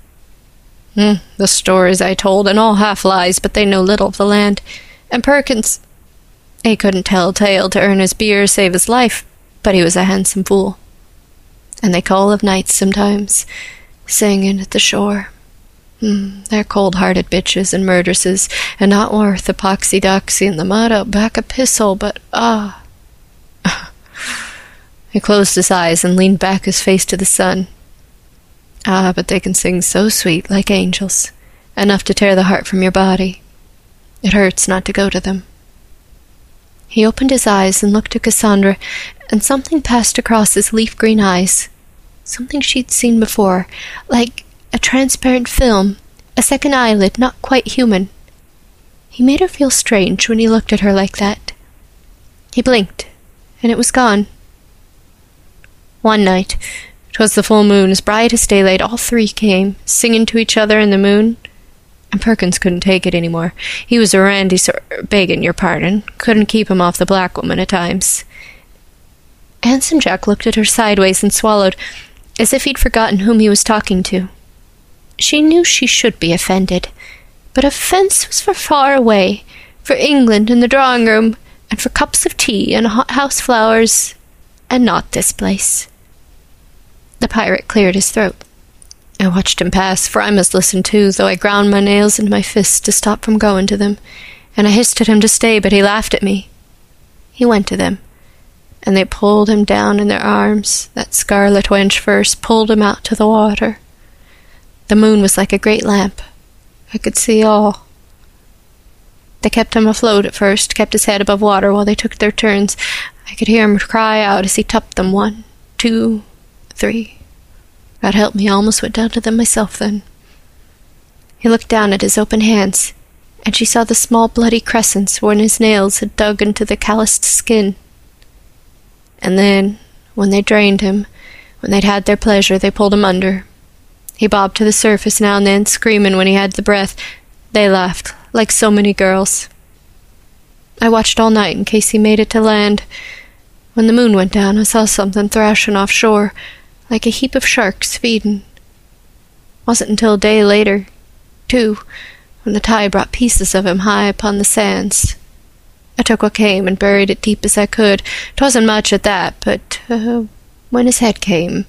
B: Mm, the stories I told, and all half lies, but they know little of the land. And Perkins, he couldn't tell a tale to earn his beer or save his life, but he was a handsome fool. And they call of nights sometimes, singing at the shore. Mm, they're cold-hearted bitches and murderesses, and not worth epoxy doxy in the mud out back a pistol, but ah. he closed his eyes and leaned back his face to the sun. Ah, but they can sing so sweet, like angels, enough to tear the heart from your body. It hurts not to go to them. He opened his eyes and looked at Cassandra, and something passed across his leaf green eyes. Something she'd seen before, like a transparent film, a second eyelid not quite human. He made her feel strange when he looked at her like that. He blinked, and it was gone. One night, 'Twas the full moon, as bright as daylight. All three came, singing to each other in the moon. And Perkins couldn't take it any more. He was a randy sort, begging your pardon. Couldn't keep him off the black woman at times. Handsome Jack looked at her sideways and swallowed, as if he'd forgotten whom he was talking to. She knew she should be offended, but offence was for far away, for England and the drawing room, and for cups of tea and hot house flowers, and not this place. The pirate cleared his throat. I watched him pass, for I must listen too, though I ground my nails into my fists to stop from going to them, and I hissed at him to stay, but he laughed at me. He went to them, and they pulled him down in their arms, that scarlet wench first, pulled him out to the water. The moon was like a great lamp. I could see all. They kept him afloat at first, kept his head above water while they took their turns. I could hear him cry out as he topped them one, two, three. God help me, I almost went down to them myself then. He looked down at his open hands, and she saw the small bloody crescents where his nails had dug into the calloused skin. And then, when they drained him, when they'd had their pleasure, they pulled him under. He bobbed to the surface now and then, screaming when he had the breath. They laughed, like so many girls. I watched all night in case he made it to land. When the moon went down, I saw something thrashing offshore like a heap of sharks feedin'. Wasn't until a day later, too, when the tide brought pieces of him high upon the sands. I took what came and buried it deep as I could. 'Twasn't much at that, but uh, when his head came,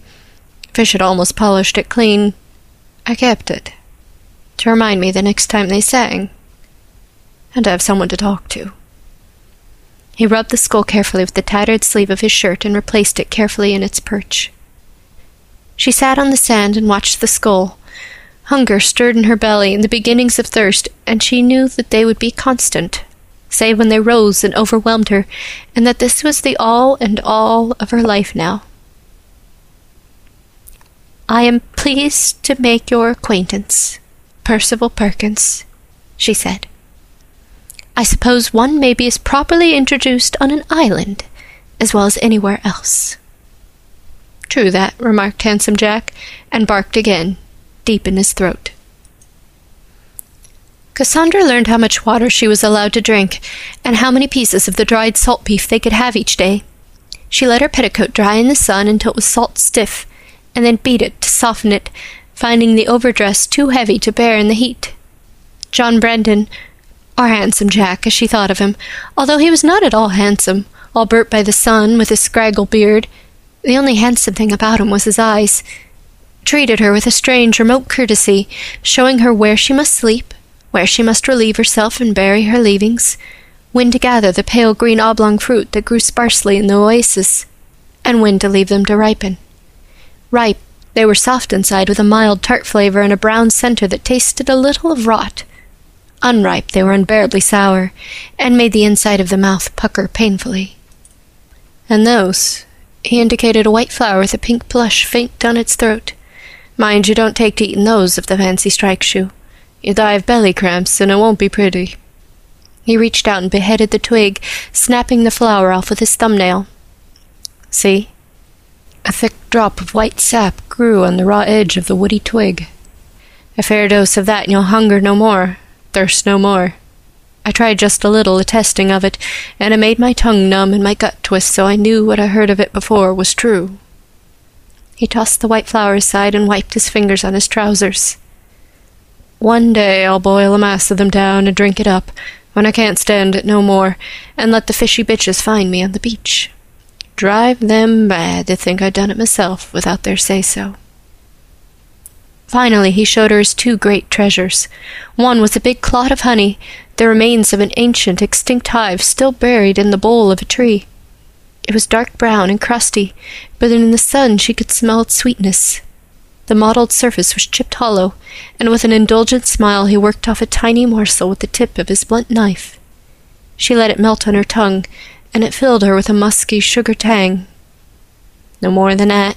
B: fish had almost polished it clean. I kept it to remind me the next time they sang, and to have someone to talk to. He rubbed the skull carefully with the tattered sleeve of his shirt and replaced it carefully in its perch. She sat on the sand and watched the skull. Hunger stirred in her belly and the beginnings of thirst, and she knew that they would be constant, save when they rose and overwhelmed her, and that this was the all and all of her life now. I am pleased to make your acquaintance, Percival Perkins, she said. I suppose one may be as properly introduced on an island as well as anywhere else. True that, remarked Handsome Jack, and barked again, deep in his throat. Cassandra learned how much water she was allowed to drink, and how many pieces of the dried salt beef they could have each day. She let her petticoat dry in the sun until it was salt stiff, and then beat it to soften it, finding the overdress too heavy to bear in the heat. John Brandon, or Handsome Jack, as she thought of him, although he was not at all handsome, all burnt by the sun, with his scraggle beard, the only handsome thing about him was his eyes, treated her with a strange remote courtesy, showing her where she must sleep, where she must relieve herself and bury her leavings, when to gather the pale green oblong fruit that grew sparsely in the oasis, and when to leave them to ripen. Ripe, they were soft inside with a mild tart flavor and a brown center that tasted a little of rot. Unripe, they were unbearably sour, and made the inside of the mouth pucker painfully. And those, he indicated a white flower with a pink blush faint down its throat. Mind you don't take to eating those if the fancy strikes you. You die of belly cramps, and it won't be pretty. He reached out and beheaded the twig, snapping the flower off with his thumbnail. See? A thick drop of white sap grew on the raw edge of the woody twig. A fair dose of that, and you'll hunger no more, thirst no more. I tried just a little, a testing of it, and it made my tongue numb and my gut twist, so I knew what I heard of it before was true. He tossed the white flower aside and wiped his fingers on his trousers. One day I'll boil a mass of them down and drink it up, when I can't stand it no more, and let the fishy bitches find me on the beach. Drive them mad to think I'd done it myself without their say so. Finally, he showed her his two great treasures. One was a big clot of honey, the remains of an ancient, extinct hive still buried in the bole of a tree. It was dark brown and crusty, but in the sun she could smell its sweetness. The mottled surface was chipped hollow, and with an indulgent smile he worked off a tiny morsel with the tip of his blunt knife. She let it melt on her tongue, and it filled her with a musky sugar tang. No more than that,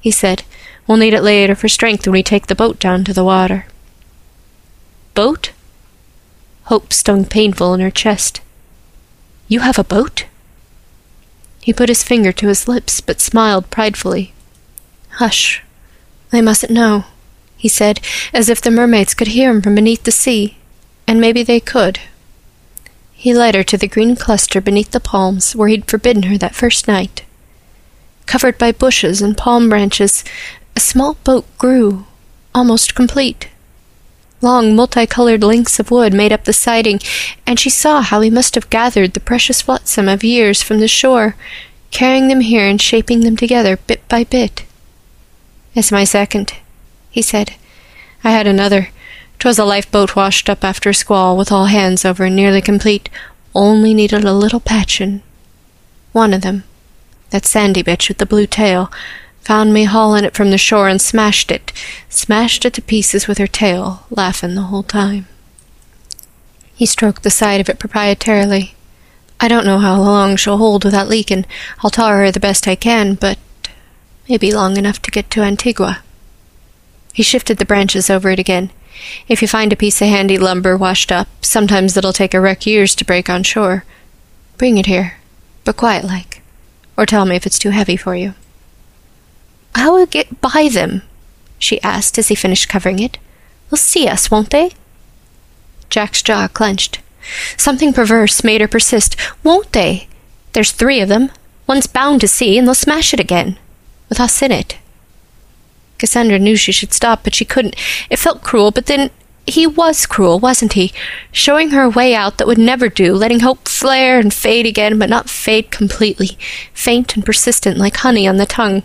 B: he said. We'll need it later for strength when we take the boat down to the water. Boat? Hope stung painful in her chest. You have a boat? He put his finger to his lips, but smiled pridefully. Hush, they mustn't know, he said, as if the mermaids could hear him from beneath the sea, and maybe they could. He led her to the green cluster beneath the palms where he'd forbidden her that first night. Covered by bushes and palm branches, a small boat grew, almost complete. Long, multicolored lengths of wood made up the siding, and she saw how he must have gathered the precious flotsam of years from the shore, carrying them here and shaping them together bit by bit. It's my second, he said. I had another. 'Twas a lifeboat washed up after a squall, with all hands over and nearly complete, only needed a little patchin'. One of them, that sandy bitch with the blue tail, found me haulin' it from the shore and smashed it, smashed it to pieces with her tail, laughin' the whole time. He stroked the side of it proprietarily. I don't know how long she'll hold without leakin'. I'll tar her the best I can, but Maybe long enough to get to Antigua. He shifted the branches over it again. If you find a piece of handy lumber washed up, sometimes it'll take a wreck years to break on shore. Bring it here, but quiet like. Or tell me if it's too heavy for you. How will get by them? she asked as he finished covering it. They'll see us, won't they? Jack's jaw clenched. Something perverse made her persist. Won't they? There's three of them. One's bound to see, and they'll smash it again with us in it. Cassandra knew she should stop, but she couldn't. It felt cruel, but then he was cruel, wasn't he? Showing her a way out that would never do, letting hope flare and fade again, but not fade completely, faint and persistent like honey on the tongue.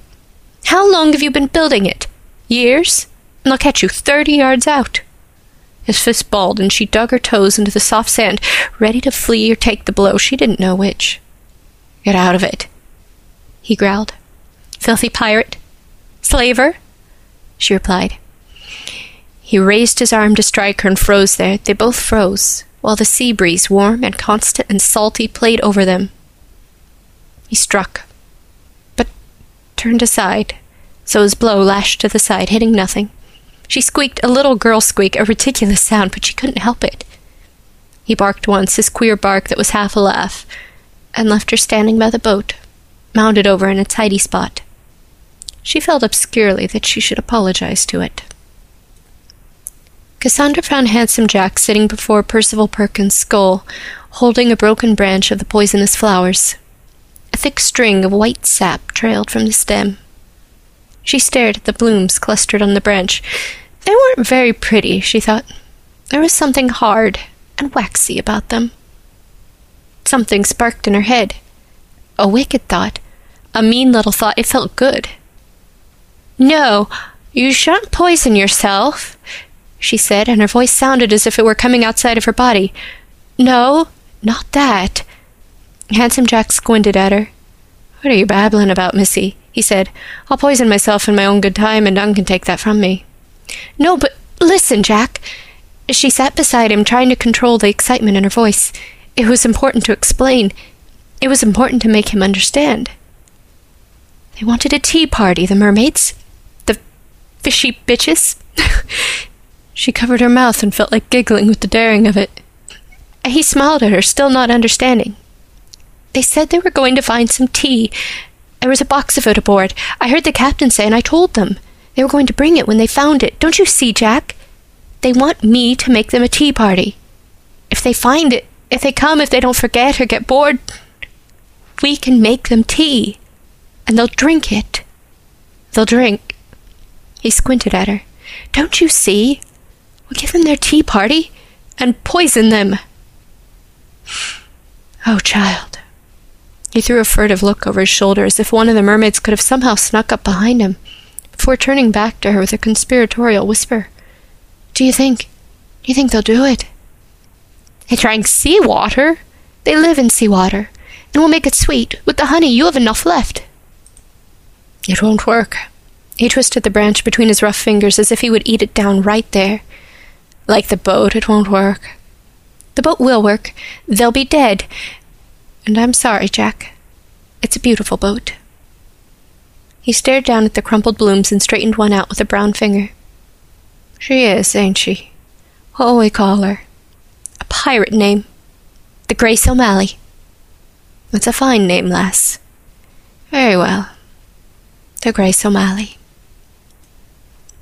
B: How long have you been building it? Years? And they'll catch you thirty yards out. His fist balled, and she dug her toes into the soft sand, ready to flee or take the blow. She didn't know which. Get out of it, he growled. Filthy pirate? Slaver? She replied. He raised his arm to strike her and froze there. They both froze, while the sea breeze, warm and constant and salty, played over them. He struck, but turned aside, so his blow lashed to the side, hitting nothing. She squeaked a little girl squeak, a ridiculous sound, but she couldn't help it. He barked once, his queer bark that was half a laugh, and left her standing by the boat, mounted over in a tidy spot. She felt obscurely that she should apologize to it. Cassandra found Handsome Jack sitting before Percival Perkins' skull, holding a broken branch of the poisonous flowers. A thick string of white sap trailed from the stem. She stared at the blooms clustered on the branch. They weren't very pretty, she thought. There was something hard and waxy about them. Something sparked in her head. A wicked thought. A mean little thought. It felt good. No, you shan't poison yourself, she said, and her voice sounded as if it were coming outside of her body. No, not that. Handsome Jack squinted at her. What are you babbling about, missy? he said. I'll poison myself in my own good time, and none can take that from me. No, but listen, Jack. She sat beside him, trying to control the excitement in her voice. It was important to explain. It was important to make him understand. They wanted a tea party, the mermaids. Fishy bitches. she covered her mouth and felt like giggling with the daring of it. He smiled at her, still not understanding. They said they were going to find some tea. There was a box of it aboard. I heard the captain say, and I told them. They were going to bring it when they found it. Don't you see, Jack? They want me to make them a tea party. If they find it, if they come, if they don't forget or get bored, we can make them tea. And they'll drink it. They'll drink. He squinted at her. Don't you see? We'll give them their tea party and poison them. Oh, child. He threw a furtive look over his shoulder as if one of the mermaids could have somehow snuck up behind him, before turning back to her with a conspiratorial whisper. Do you think? Do you think they'll do it? They drank sea water. They live in sea water, and we'll make it sweet. With the honey, you have enough left. It won't work. He twisted the branch between his rough fingers as if he would eat it down right there. Like the boat, it won't work. The boat will work. They'll be dead, and I'm sorry, Jack. It's a beautiful boat. He stared down at the crumpled blooms and straightened one out with a brown finger. She is, ain't she? What'll we call her? A pirate name. The Grace O'Malley. That's a fine name, lass. Very well. The Grace O'Malley.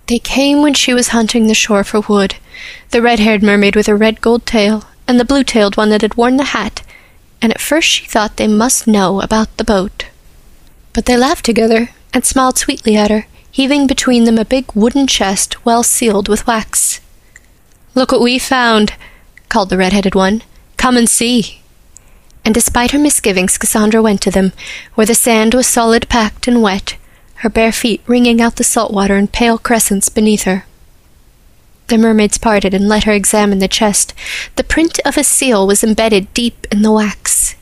B: They came when she was hunting the shore for wood, the red haired mermaid with her red gold tail, and the blue tailed one that had worn the hat and at first she thought they must know about the boat. But they laughed together and smiled sweetly at her, heaving between them a big wooden chest well sealed with wax. Look what we found, called the red-headed one. Come and see. And despite her misgivings, Cassandra went to them, where the sand was solid packed and wet, her bare feet wringing out the salt water in pale crescents beneath her. The mermaids parted and let her examine the chest. The print of a seal was embedded deep in the wax.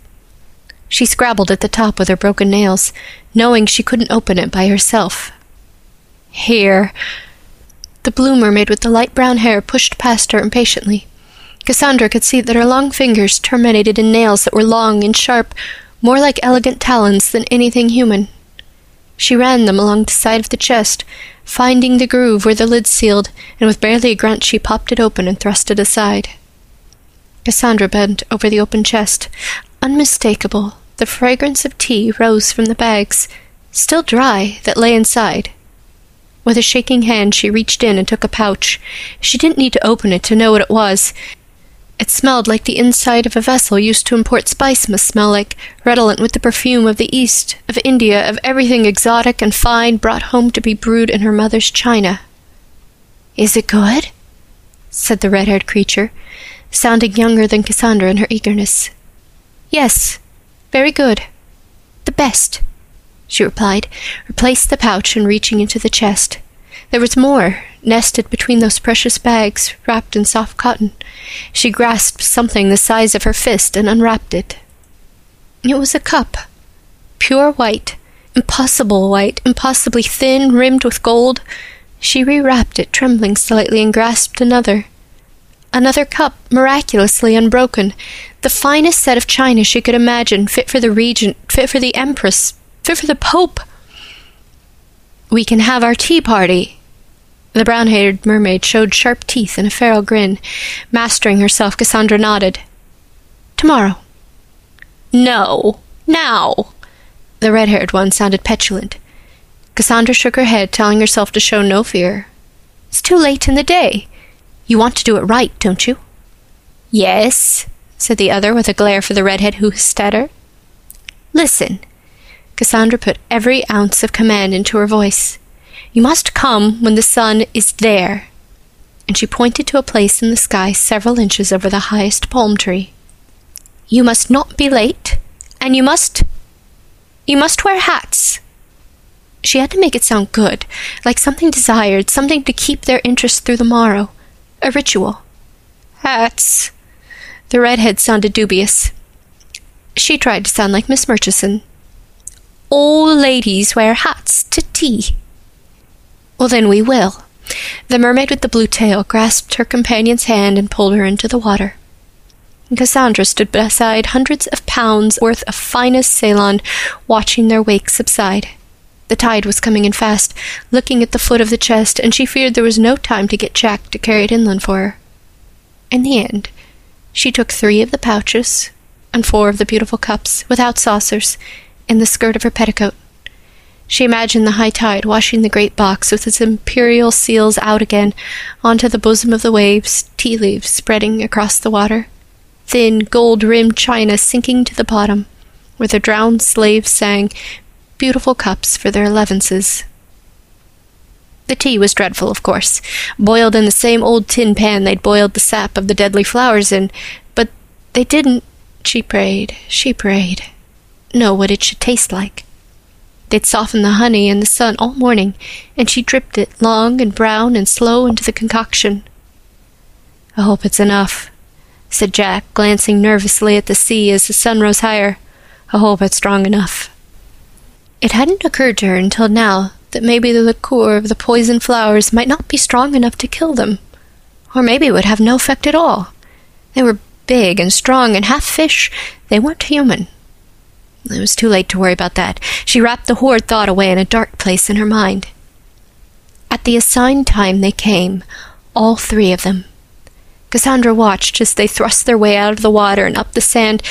B: She scrabbled at the top with her broken nails, knowing she couldn't open it by herself. Here. The blue mermaid with the light brown hair pushed past her impatiently. Cassandra could see that her long fingers terminated in nails that were long and sharp, more like elegant talons than anything human. She ran them along the side of the chest, finding the groove where the lid sealed, and with barely a grunt she popped it open and thrust it aside. Cassandra bent over the open chest. Unmistakable, the fragrance of tea rose from the bags, still dry, that lay inside. With a shaking hand, she reached in and took a pouch. She didn't need to open it to know what it was. It smelled like the inside of a vessel used to import spice must smell like, redolent with the perfume of the East, of India, of everything exotic and fine brought home to be brewed in her mother's china. Is it good? said the red haired creature, sounding younger than Cassandra in her eagerness. Yes, very good. The best, she replied, replaced the pouch and reaching into the chest. There was more, nested between those precious bags, wrapped in soft cotton. She grasped something the size of her fist and unwrapped it. It was a cup, pure white, impossible white, impossibly thin, rimmed with gold. She rewrapped it, trembling slightly, and grasped another. Another cup, miraculously unbroken, the finest set of china she could imagine, fit for the regent, fit for the empress, fit for the pope. We can have our tea party, the brown haired mermaid showed sharp teeth in a feral grin. Mastering herself, Cassandra nodded. Tomorrow. No. Now. The red haired one sounded petulant. Cassandra shook her head, telling herself to show no fear. It's too late in the day. You want to do it right, don't you? Yes, said the other with a glare for the redhead who hissed at her. Listen. Cassandra put every ounce of command into her voice. You must come when the sun is there. And she pointed to a place in the sky several inches over the highest palm tree. You must not be late, and you must. You must wear hats. She had to make it sound good, like something desired, something to keep their interest through the morrow. A ritual. Hats. The redhead sounded dubious. She tried to sound like Miss Murchison. All ladies wear hats to tea. Well, then we will. The mermaid with the blue tail grasped her companion's hand and pulled her into the water. Cassandra stood beside hundreds of pounds worth of finest Ceylon, watching their wake subside. The tide was coming in fast, looking at the foot of the chest, and she feared there was no time to get Jack to carry it inland for her. In the end, she took three of the pouches and four of the beautiful cups, without saucers, in the skirt of her petticoat. She imagined the high tide washing the great box with its imperial seals out again onto the bosom of the waves, tea leaves spreading across the water thin, gold rimmed china sinking to the bottom, where the drowned slaves sang beautiful cups for their elevences. The tea was dreadful, of course, boiled in the same old tin pan they'd boiled the sap of the deadly flowers in, but they didn't, she prayed, she prayed, know what it should taste like. They'd softened the honey in the sun all morning, and she dripped it long and brown and slow into the concoction. I hope it's enough, said Jack, glancing nervously at the sea as the sun rose higher. I hope it's strong enough. It hadn't occurred to her until now that maybe the liqueur of the poison flowers might not be strong enough to kill them, or maybe it would have no effect at all. They were big and strong and half fish. They weren't human. It was too late to worry about that. She wrapped the horrid thought away in a dark place in her mind. At the assigned time they came, all three of them. Cassandra watched as they thrust their way out of the water and up the sand,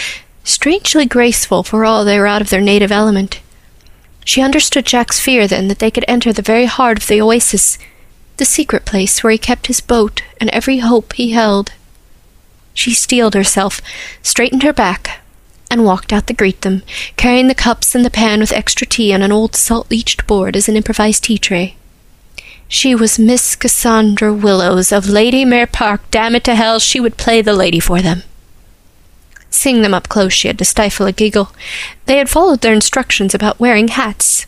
B: strangely graceful for all they were out of their native element. She understood Jack's fear then that they could enter the very heart of the oasis, the secret place where he kept his boat and every hope he held. She steeled herself, straightened her back, and walked out to greet them, carrying the cups and the pan with extra tea on an old salt leached board as an improvised tea tray. She was Miss Cassandra Willows of Lady Mare Park. Damn it to hell, she would play the lady for them. Seeing them up close, she had to stifle a giggle. They had followed their instructions about wearing hats.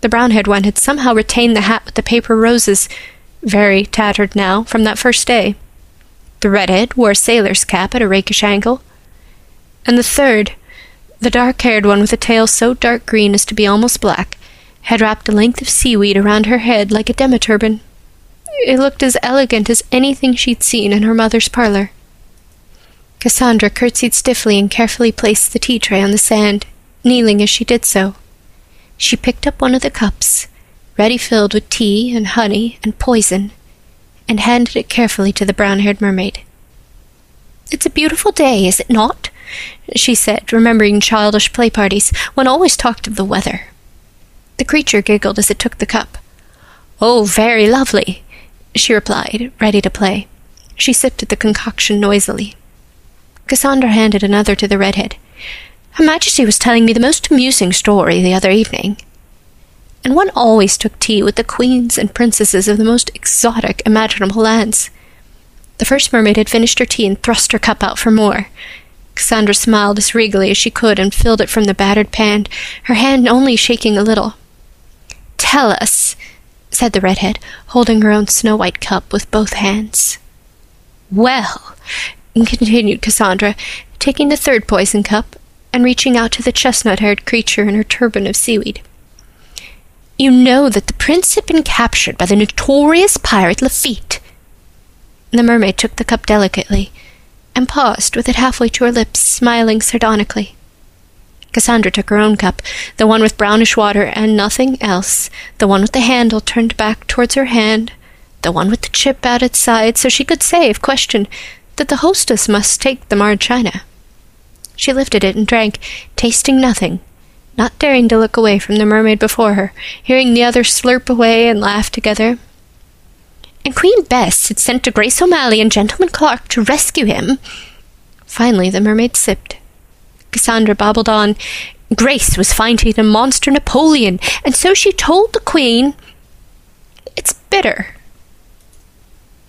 B: The brown haired one had somehow retained the hat with the paper roses, very tattered now, from that first day. The redhead wore a sailor's cap at a rakish angle. And the third, the dark haired one with a tail so dark green as to be almost black, had wrapped a length of seaweed around her head like a demi-turban. It looked as elegant as anything she'd seen in her mother's parlor. Cassandra curtsied stiffly and carefully placed the tea tray on the sand, kneeling as she did so. She picked up one of the cups, ready filled with tea and honey and poison, and handed it carefully to the brown haired mermaid. It's a beautiful day, is it not? She said, remembering childish play parties. One always talked of the weather. The creature giggled as it took the cup. Oh, very lovely, she replied, ready to play. She sipped at the concoction noisily. Cassandra handed another to the redhead. Her Majesty was telling me the most amusing story the other evening. And one always took tea with the queens and princesses of the most exotic imaginable lands. The first mermaid had finished her tea and thrust her cup out for more. Cassandra smiled as regally as she could and filled it from the battered pan, her hand only shaking a little. Tell us, said the redhead, holding her own snow white cup with both hands. Well, continued Cassandra, taking the third poison cup and reaching out to the chestnut haired creature in her turban of seaweed. You know that the prince had been captured by the notorious pirate Lafitte. The mermaid took the cup delicately and paused with it halfway to her lips, smiling sardonically. Cassandra took her own cup, the one with brownish water and nothing else, the one with the handle turned back towards her hand, the one with the chip out its side, so she could say, if questioned, that the hostess must take the marred china. She lifted it and drank, tasting nothing, not daring to look away from the mermaid before her, hearing the others slurp away and laugh together. And Queen Bess had sent to Grace O'Malley and Gentleman Clark to rescue him. Finally, the mermaid sipped. Cassandra babbled on. Grace was fighting a monster Napoleon, and so she told the Queen. It's bitter.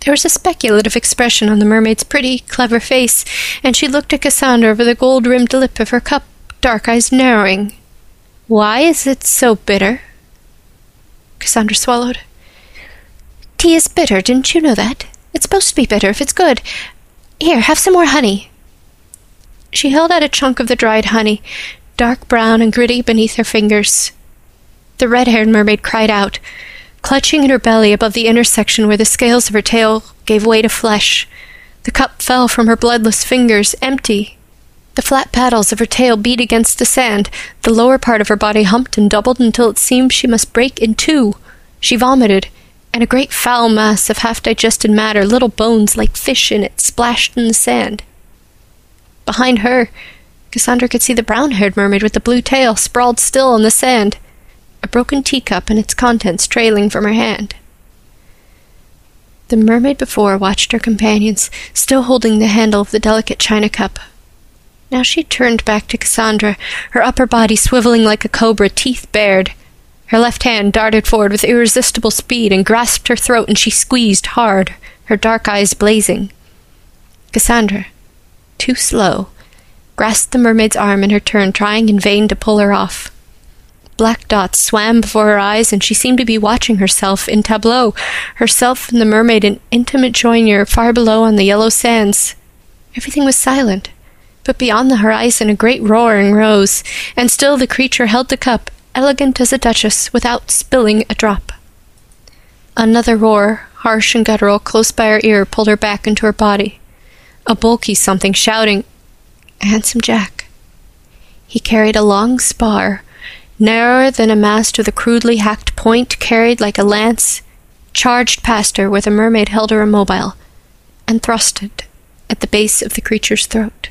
B: There was a speculative expression on the mermaid's pretty, clever face, and she looked at Cassandra over the gold rimmed lip of her cup, dark eyes narrowing. Why is it so bitter? Cassandra swallowed. Tea is bitter, didn't you know that? It's supposed to be bitter if it's good. Here, have some more honey. She held out a chunk of the dried honey, dark brown and gritty beneath her fingers. The red haired mermaid cried out, clutching in her belly above the intersection where the scales of her tail gave way to flesh. The cup fell from her bloodless fingers, empty. The flat paddles of her tail beat against the sand. The lower part of her body humped and doubled until it seemed she must break in two. She vomited, and a great foul mass of half digested matter, little bones like fish in it, splashed in the sand. Behind her, Cassandra could see the brown haired mermaid with the blue tail sprawled still on the sand, a broken teacup and its contents trailing from her hand. The mermaid before watched her companions, still holding the handle of the delicate china cup. Now she turned back to Cassandra, her upper body swiveling like a cobra, teeth bared. Her left hand darted forward with irresistible speed and grasped her throat, and she squeezed hard, her dark eyes blazing. Cassandra, too slow, grasped the mermaid's arm in her turn, trying in vain to pull her off. Black dots swam before her eyes, and she seemed to be watching herself in tableau, herself and the mermaid in intimate joinure far below on the yellow sands. Everything was silent, but beyond the horizon a great roaring rose, and still the creature held the cup elegant as a duchess, without spilling a drop. Another roar, harsh and guttural, close by her ear, pulled her back into her body. A bulky something shouting, Handsome Jack. He carried a long spar, narrower than a mast with a crudely hacked point carried like a lance, charged past her where the mermaid held her immobile, and thrust it at the base of the creature's throat.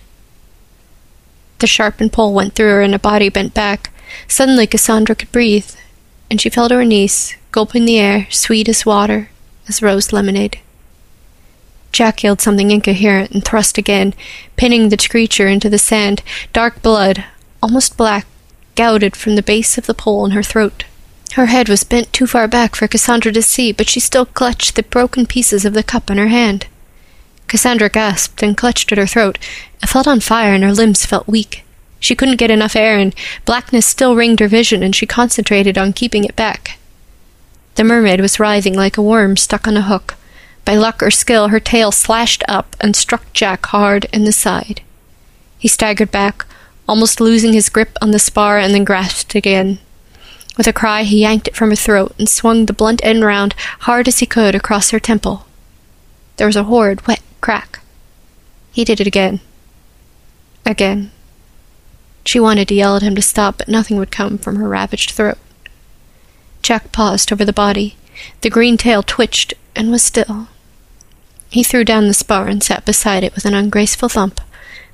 B: The sharpened pole went through her and her body bent back, Suddenly Cassandra could breathe, and she fell to her knees, gulping the air, sweet as water, as rose lemonade. Jack yelled something incoherent and thrust again, pinning the creature into the sand. Dark blood, almost black, gouted from the base of the pole in her throat. Her head was bent too far back for Cassandra to see, but she still clutched the broken pieces of the cup in her hand. Cassandra gasped and clutched at her throat. It felt on fire and her limbs felt weak. She couldn't get enough air, and blackness still ringed her vision, and she concentrated on keeping it back. The mermaid was writhing like a worm stuck on a hook. By luck or skill, her tail slashed up and struck Jack hard in the side. He staggered back, almost losing his grip on the spar, and then grasped again. With a cry, he yanked it from her throat and swung the blunt end round hard as he could across her temple. There was a horrid, wet crack. He did it again. Again. She wanted to yell at him to stop, but nothing would come from her ravaged throat. Jack paused over the body. The green tail twitched and was still. He threw down the spar and sat beside it with an ungraceful thump.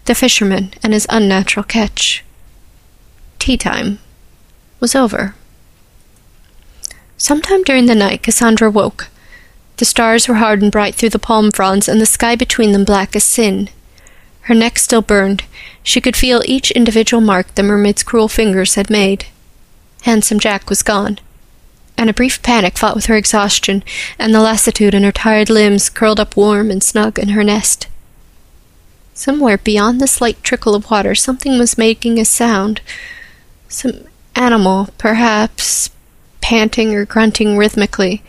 B: The fisherman and his unnatural catch. Tea time was over. Sometime during the night, Cassandra woke. The stars were hard and bright through the palm fronds, and the sky between them black as sin. Her neck still burned. She could feel each individual mark the mermaid's cruel fingers had made. Handsome Jack was gone. And a brief panic fought with her exhaustion, and the lassitude in her tired limbs curled up warm and snug in her nest. Somewhere beyond the slight trickle of water, something was making a sound. Some animal, perhaps, panting or grunting rhythmically.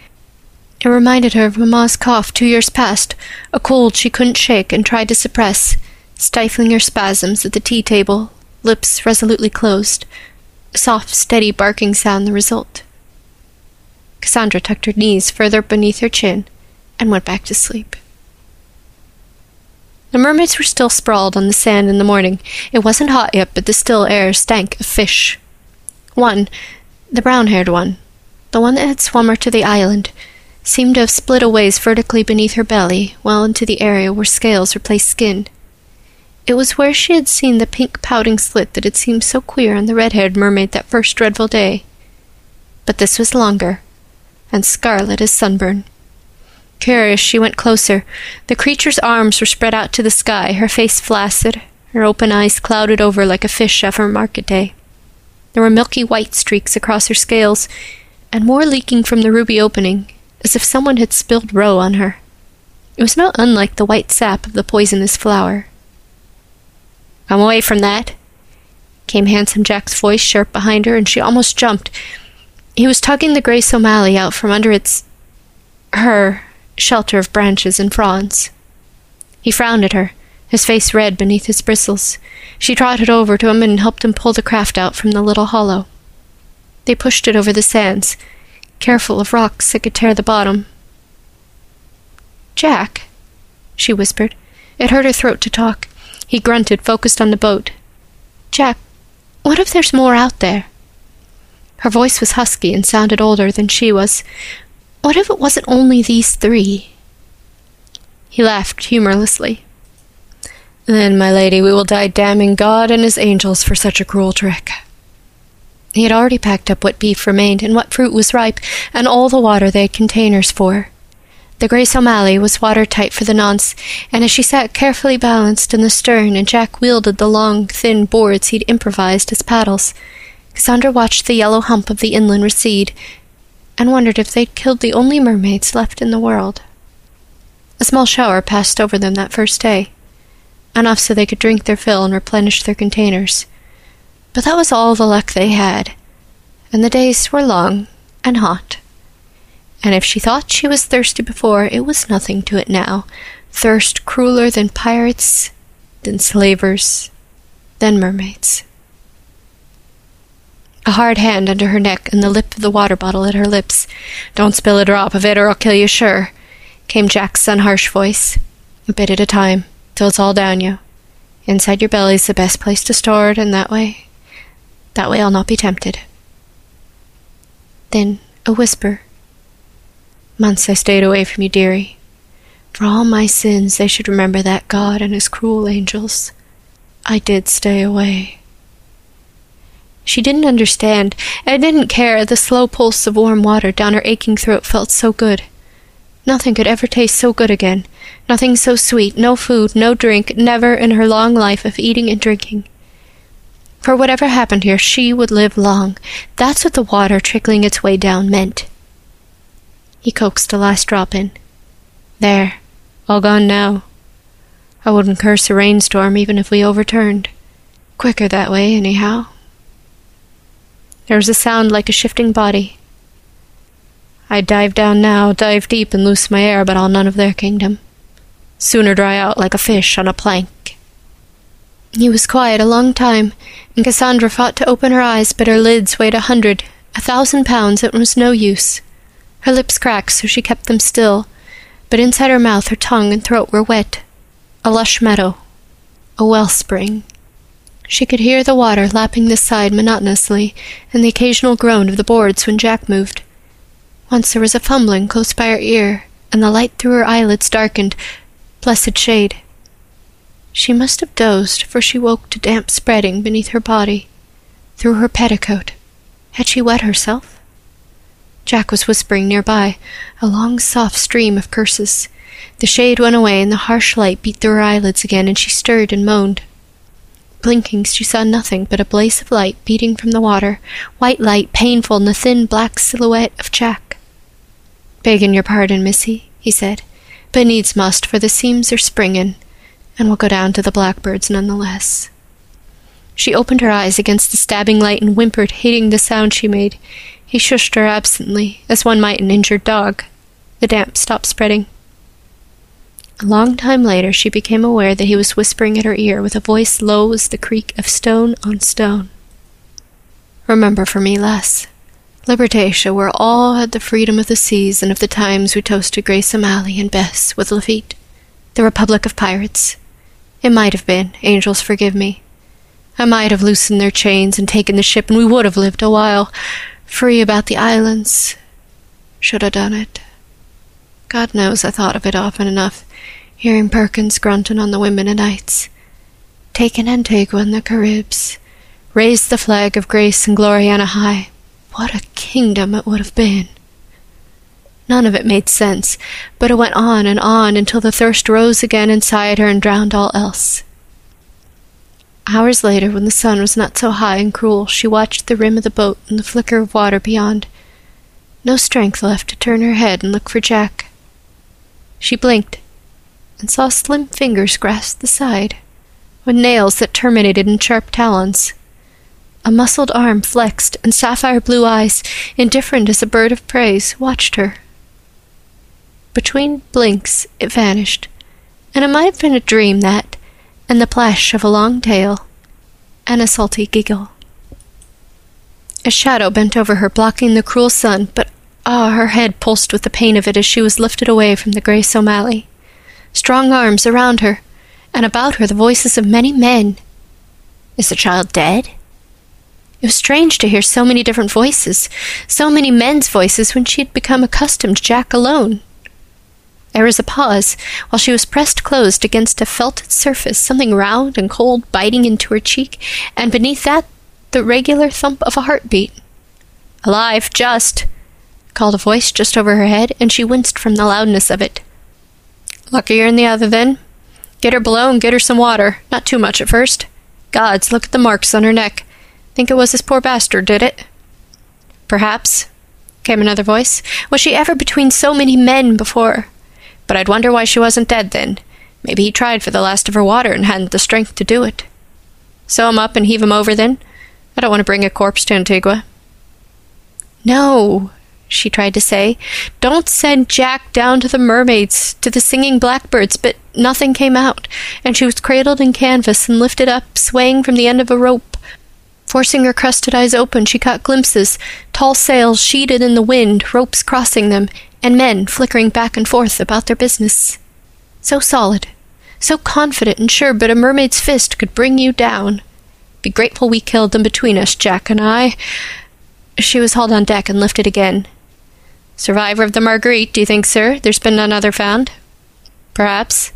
B: It reminded her of Mamma's cough two years past, a cold she couldn't shake and tried to suppress stifling her spasms at the tea table, lips resolutely closed, a soft, steady barking sound the result. Cassandra tucked her knees further beneath her chin and went back to sleep. The mermaids were still sprawled on the sand in the morning. It wasn't hot yet, but the still air stank of fish. One, the brown haired one, the one that had swum her to the island, seemed to have split a ways vertically beneath her belly, well into the area where scales replaced skin. It was where she had seen the pink pouting slit that had seemed so queer on the red haired mermaid that first dreadful day. But this was longer, and scarlet as sunburn. Curious, she went closer. The creature's arms were spread out to the sky, her face flaccid, her open eyes clouded over like a fish after market day. There were milky white streaks across her scales, and more leaking from the ruby opening, as if someone had spilled roe on her. It was not unlike the white sap of the poisonous flower. Come away from that, came Handsome Jack's voice sharp behind her, and she almost jumped. He was tugging the Grace O'Malley out from under its. her shelter of branches and fronds. He frowned at her, his face red beneath his bristles. She trotted over to him and helped him pull the craft out from the little hollow. They pushed it over the sands, careful of rocks that could tear the bottom. Jack, she whispered. It hurt her throat to talk. He grunted, focused on the boat. Jack, what if there's more out there? Her voice was husky and sounded older than she was. What if it wasn't only these three? He laughed humorlessly. Then, my lady, we will die damning God and his angels for such a cruel trick. He had already packed up what beef remained and what fruit was ripe, and all the water they had containers for. The Grace O'Malley was watertight for the nonce, and as she sat carefully balanced in the stern and Jack wielded the long, thin boards he'd improvised as paddles, Cassandra watched the yellow hump of the inland recede and wondered if they'd killed the only mermaids left in the world. A small shower passed over them that first day, enough so they could drink their fill and replenish their containers. But that was all the luck they had, and the days were long and hot. And if she thought she was thirsty before, it was nothing to it now. Thirst crueler than pirates, than slavers, than mermaids. A hard hand under her neck and the lip of the water bottle at her lips. Don't spill a drop of it or I'll kill you sure, came Jack's unharsh voice. A bit at a time, till it's all down you. Inside your belly's the best place to store it, and that way, that way I'll not be tempted. Then a whisper. Months I stayed away from you, dearie. For all my sins, they should remember that God and his cruel angels. I did stay away. She didn't understand, and didn't care. The slow pulse of warm water down her aching throat felt so good. Nothing could ever taste so good again. Nothing so sweet. No food, no drink, never in her long life of eating and drinking. For whatever happened here, she would live long. That's what the water trickling its way down meant. He coaxed a last drop in. There, all gone now. I wouldn't curse a rainstorm even if we overturned. Quicker that way, anyhow. There was a sound like a shifting body. I'd dive down now, dive deep and loose my air, but I'll none of their kingdom. Sooner dry out like a fish on a plank. He was quiet a long time, and Cassandra fought to open her eyes, but her lids weighed a hundred, a thousand pounds, it was no use. Her lips cracked, so she kept them still, but inside her mouth her tongue and throat were wet. A lush meadow. A wellspring. She could hear the water lapping the side monotonously, and the occasional groan of the boards when Jack moved. Once there was a fumbling close by her ear, and the light through her eyelids darkened. Blessed shade. She must have dozed, for she woke to damp spreading beneath her body, through her petticoat. Had she wet herself? Jack was whispering nearby, a long soft stream of curses. The shade went away, and the harsh light beat through her eyelids again, and she stirred and moaned. Blinking, she saw nothing but a blaze of light beating from the water, white light painful in the thin black silhouette of Jack. "'Beggin' your pardon, missy, he said, but needs must, for the seams are springin', and we'll go down to the blackbirds none the less. She opened her eyes against the stabbing light and whimpered, hating the sound she made. He shushed her absently, as one might an injured dog. The damp stopped spreading. A long time later, she became aware that he was whispering at her ear with a voice low as the creak of stone on stone. Remember for me, lass, Libertatia, where all had the freedom of the seas and of the times we toasted Grace O'Malley and Bess with Lafitte, the Republic of Pirates. It might have been, angels forgive me. I might have loosened their chains and taken the ship, and we would have lived a while, free about the islands. Should have done it. God knows I thought of it often enough, hearing Perkins grunting on the women o' nights. taken Antigua and the Caribs, raised the flag of grace and glory on a high. What a kingdom it would have been! None of it made sense, but it went on and on until the thirst rose again inside her and drowned all else. Hours later, when the sun was not so high and cruel, she watched the rim of the boat and the flicker of water beyond. No strength left to turn her head and look for Jack. She blinked and saw slim fingers grasp the side, with nails that terminated in sharp talons. A muscled arm flexed, and sapphire blue eyes, indifferent as a bird of prey, watched her. Between blinks, it vanished, and it might have been a dream that, and the plash of a long tail, and a salty giggle. A shadow bent over her, blocking the cruel sun, but ah, oh, her head pulsed with the pain of it as she was lifted away from the Grace O'Malley. Strong arms around her, and about her the voices of many men. Is the child dead? It was strange to hear so many different voices, so many men's voices when she had become accustomed to Jack alone. There was a pause, while she was pressed closed against a felted surface, something round and cold biting into her cheek, and beneath that the regular thump of a heartbeat. Alive, just, called a voice just over her head, and she winced from the loudness of it. Luckier in the other, then. Get her below and get her some water. Not too much at first. Gods, look at the marks on her neck. Think it was this poor bastard did it? Perhaps, came another voice. Was she ever between so many men before? But I'd wonder why she wasn't dead then. Maybe he tried for the last of her water and hadn't the strength to do it. Sew him up and heave him over then. I don't want to bring a corpse to Antigua. No, she tried to say. Don't send Jack down to the mermaids, to the singing blackbirds, but nothing came out, and she was cradled in canvas and lifted up, swaying from the end of a rope. Forcing her crusted eyes open, she caught glimpses tall sails sheeted in the wind, ropes crossing them, and men flickering back and forth about their business. So solid, so confident and sure, but a mermaid's fist could bring you down. Be grateful we killed them between us, Jack and I. She was hauled on deck and lifted again. Survivor of the Marguerite, do you think, sir? There's been none other found? Perhaps.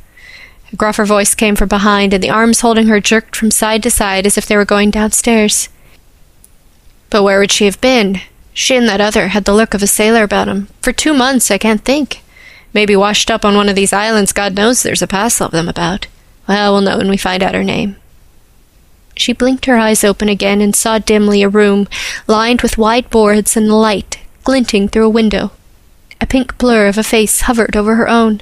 B: A gruffer voice came from behind, and the arms holding her jerked from side to side as if they were going downstairs. But where would she have been? She and that other had the look of a sailor about 'em. For two months, I can't think. Maybe washed up on one of these islands, God knows there's a passel of them about. Well, we'll know when we find out her name. She blinked her eyes open again and saw dimly a room lined with wide boards and light glinting through a window. A pink blur of a face hovered over her own.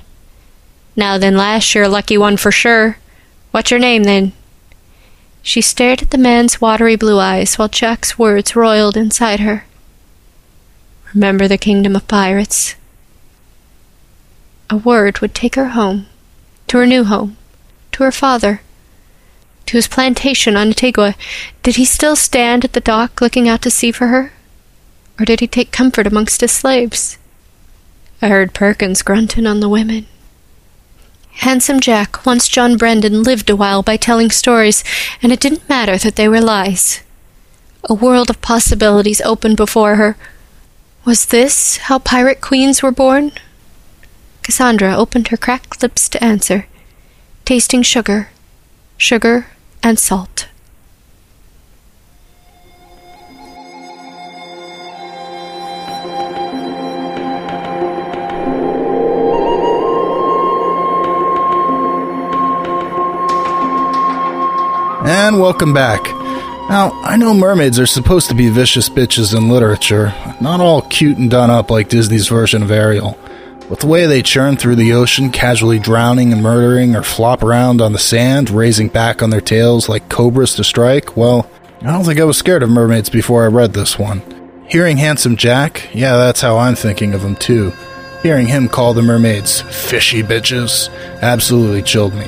B: Now then, lass, you're a lucky one for sure. What's your name, then? She stared at the man's watery blue eyes while Jack's words roiled inside her. Remember the kingdom of pirates. A word would take her home, to her new home, to her father, to his plantation on Antigua. Did he still stand at the dock looking out to sea for her? Or did he take comfort amongst his slaves? I heard Perkins grunting on the women. Handsome Jack, once John Brendan, lived a while by telling stories, and it didn't matter that they were lies. A world of possibilities opened before her, was this how pirate queens were born? Cassandra opened her cracked lips to answer, tasting sugar, sugar and salt.
A: And welcome back. Now, I know mermaids are supposed to be vicious bitches in literature, not all cute and done up like Disney's version of Ariel. But the way they churn through the ocean, casually drowning and murdering, or flop around on the sand, raising back on their tails like cobras to strike, well, I don't think I was scared of mermaids before I read this one. Hearing Handsome Jack, yeah, that's how I'm thinking of him too. Hearing him call the mermaids fishy bitches absolutely chilled me.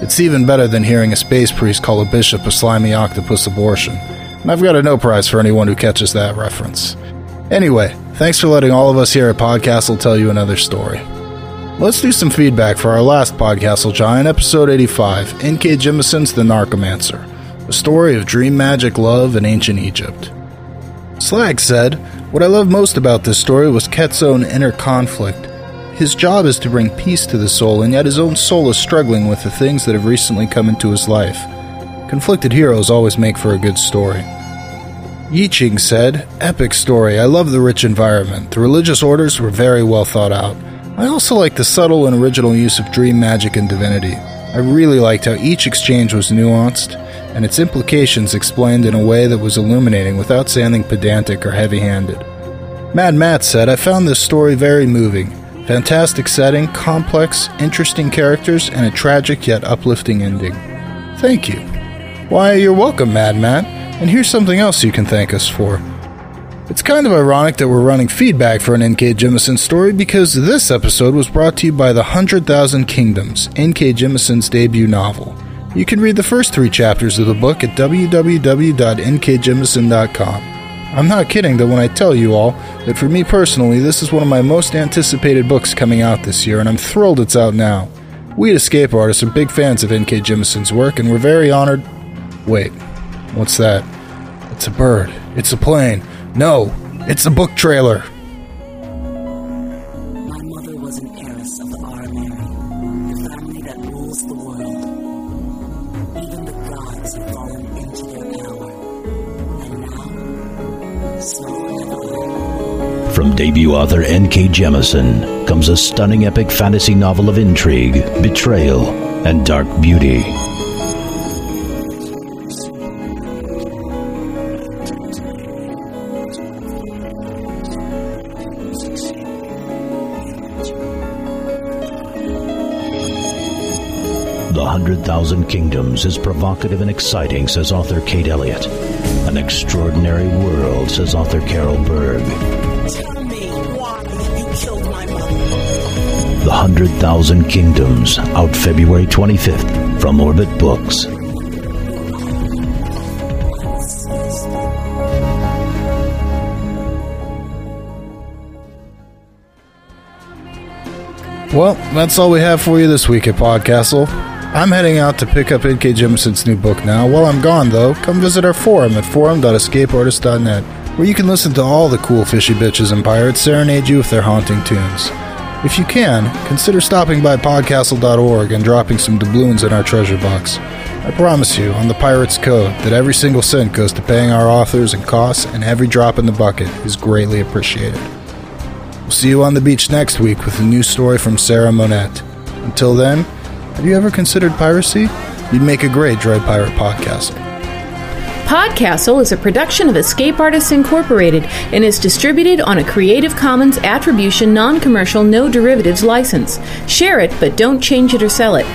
A: It's even better than hearing a space priest call a bishop a slimy octopus abortion. And I've got a no prize for anyone who catches that reference. Anyway, thanks for letting all of us here at Podcastle tell you another story. Let's do some feedback for our last Podcastle Giant, episode 85, N.K. Jemisin's The Narcomancer, a story of dream magic love and ancient Egypt. Slag said, What I love most about this story was Ket's own inner conflict his job is to bring peace to the soul, and yet his own soul is struggling with the things that have recently come into his life. Conflicted heroes always make for a good story. Yiching said, Epic story. I love the rich environment. The religious orders were very well thought out. I also like the subtle and original use of dream magic and divinity. I really liked how each exchange was nuanced and its implications explained in a way that was illuminating without sounding pedantic or heavy handed. Mad Matt said, I found this story very moving. Fantastic setting, complex, interesting characters, and a tragic yet uplifting ending. Thank you. Why, you're welcome, Mad. And here's something else you can thank us for. It's kind of ironic that we're running feedback for an N.K. Jemisin story because this episode was brought to you by The Hundred Thousand Kingdoms, N.K. Jemisin's debut novel. You can read the first three chapters of the book at www.nkjemisin.com. I'm not kidding though when I tell you all that for me personally, this is one of my most anticipated books coming out this year, and I'm thrilled it's out now. We Escape Artists are big fans of N.K. Jemisin's work, and we're very honored. Wait, What's that? It's a bird. It's a plane. No, it's a book trailer.
C: My mother was an heiress of the the family that rules the world. Even the gods have fallen into their
D: From debut author N.K. Jemisin comes a stunning epic fantasy novel of intrigue, betrayal, and dark beauty. The Hundred Thousand Kingdoms is provocative and exciting, says author Kate Elliott. An extraordinary world, says author Carol Berg.
C: Tell me why you killed my mother.
D: The Hundred Thousand Kingdoms, out February 25th from Orbit Books.
A: Well, that's all we have for you this week at Podcastle. I'm heading out to pick up N.K. Jemisin's new book now. While I'm gone, though, come visit our forum at forum.escapeartist.net, where you can listen to all the cool fishy bitches and pirates serenade you with their haunting tunes. If you can, consider stopping by podcastle.org and dropping some doubloons in our treasure box. I promise you, on the Pirate's Code, that every single cent goes to paying our authors and costs, and every drop in the bucket is greatly appreciated. We'll see you on the beach next week with a new story from Sarah Monette. Until then, have you ever considered piracy? You'd make a great Dread Pirate podcast.
E: Podcastle is a production of Escape Artists Incorporated and is distributed on a Creative Commons Attribution Non Commercial No Derivatives license. Share it, but don't change it or sell it.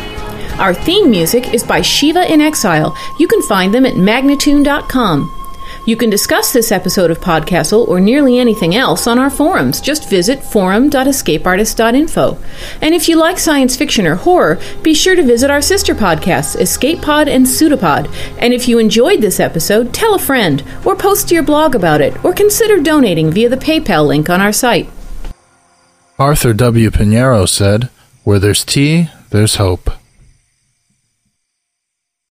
E: Our theme music is by Shiva in Exile. You can find them at magnatune.com. You can discuss this episode of Podcastle or nearly anything else on our forums. Just visit forum.escapeartist.info. And if you like science fiction or horror, be sure to visit our sister podcasts, Escape Pod and Pseudopod. And if you enjoyed this episode, tell a friend, or post to your blog about it, or consider donating via the PayPal link on our site.
A: Arthur W. Pinero said, Where there's tea, there's hope.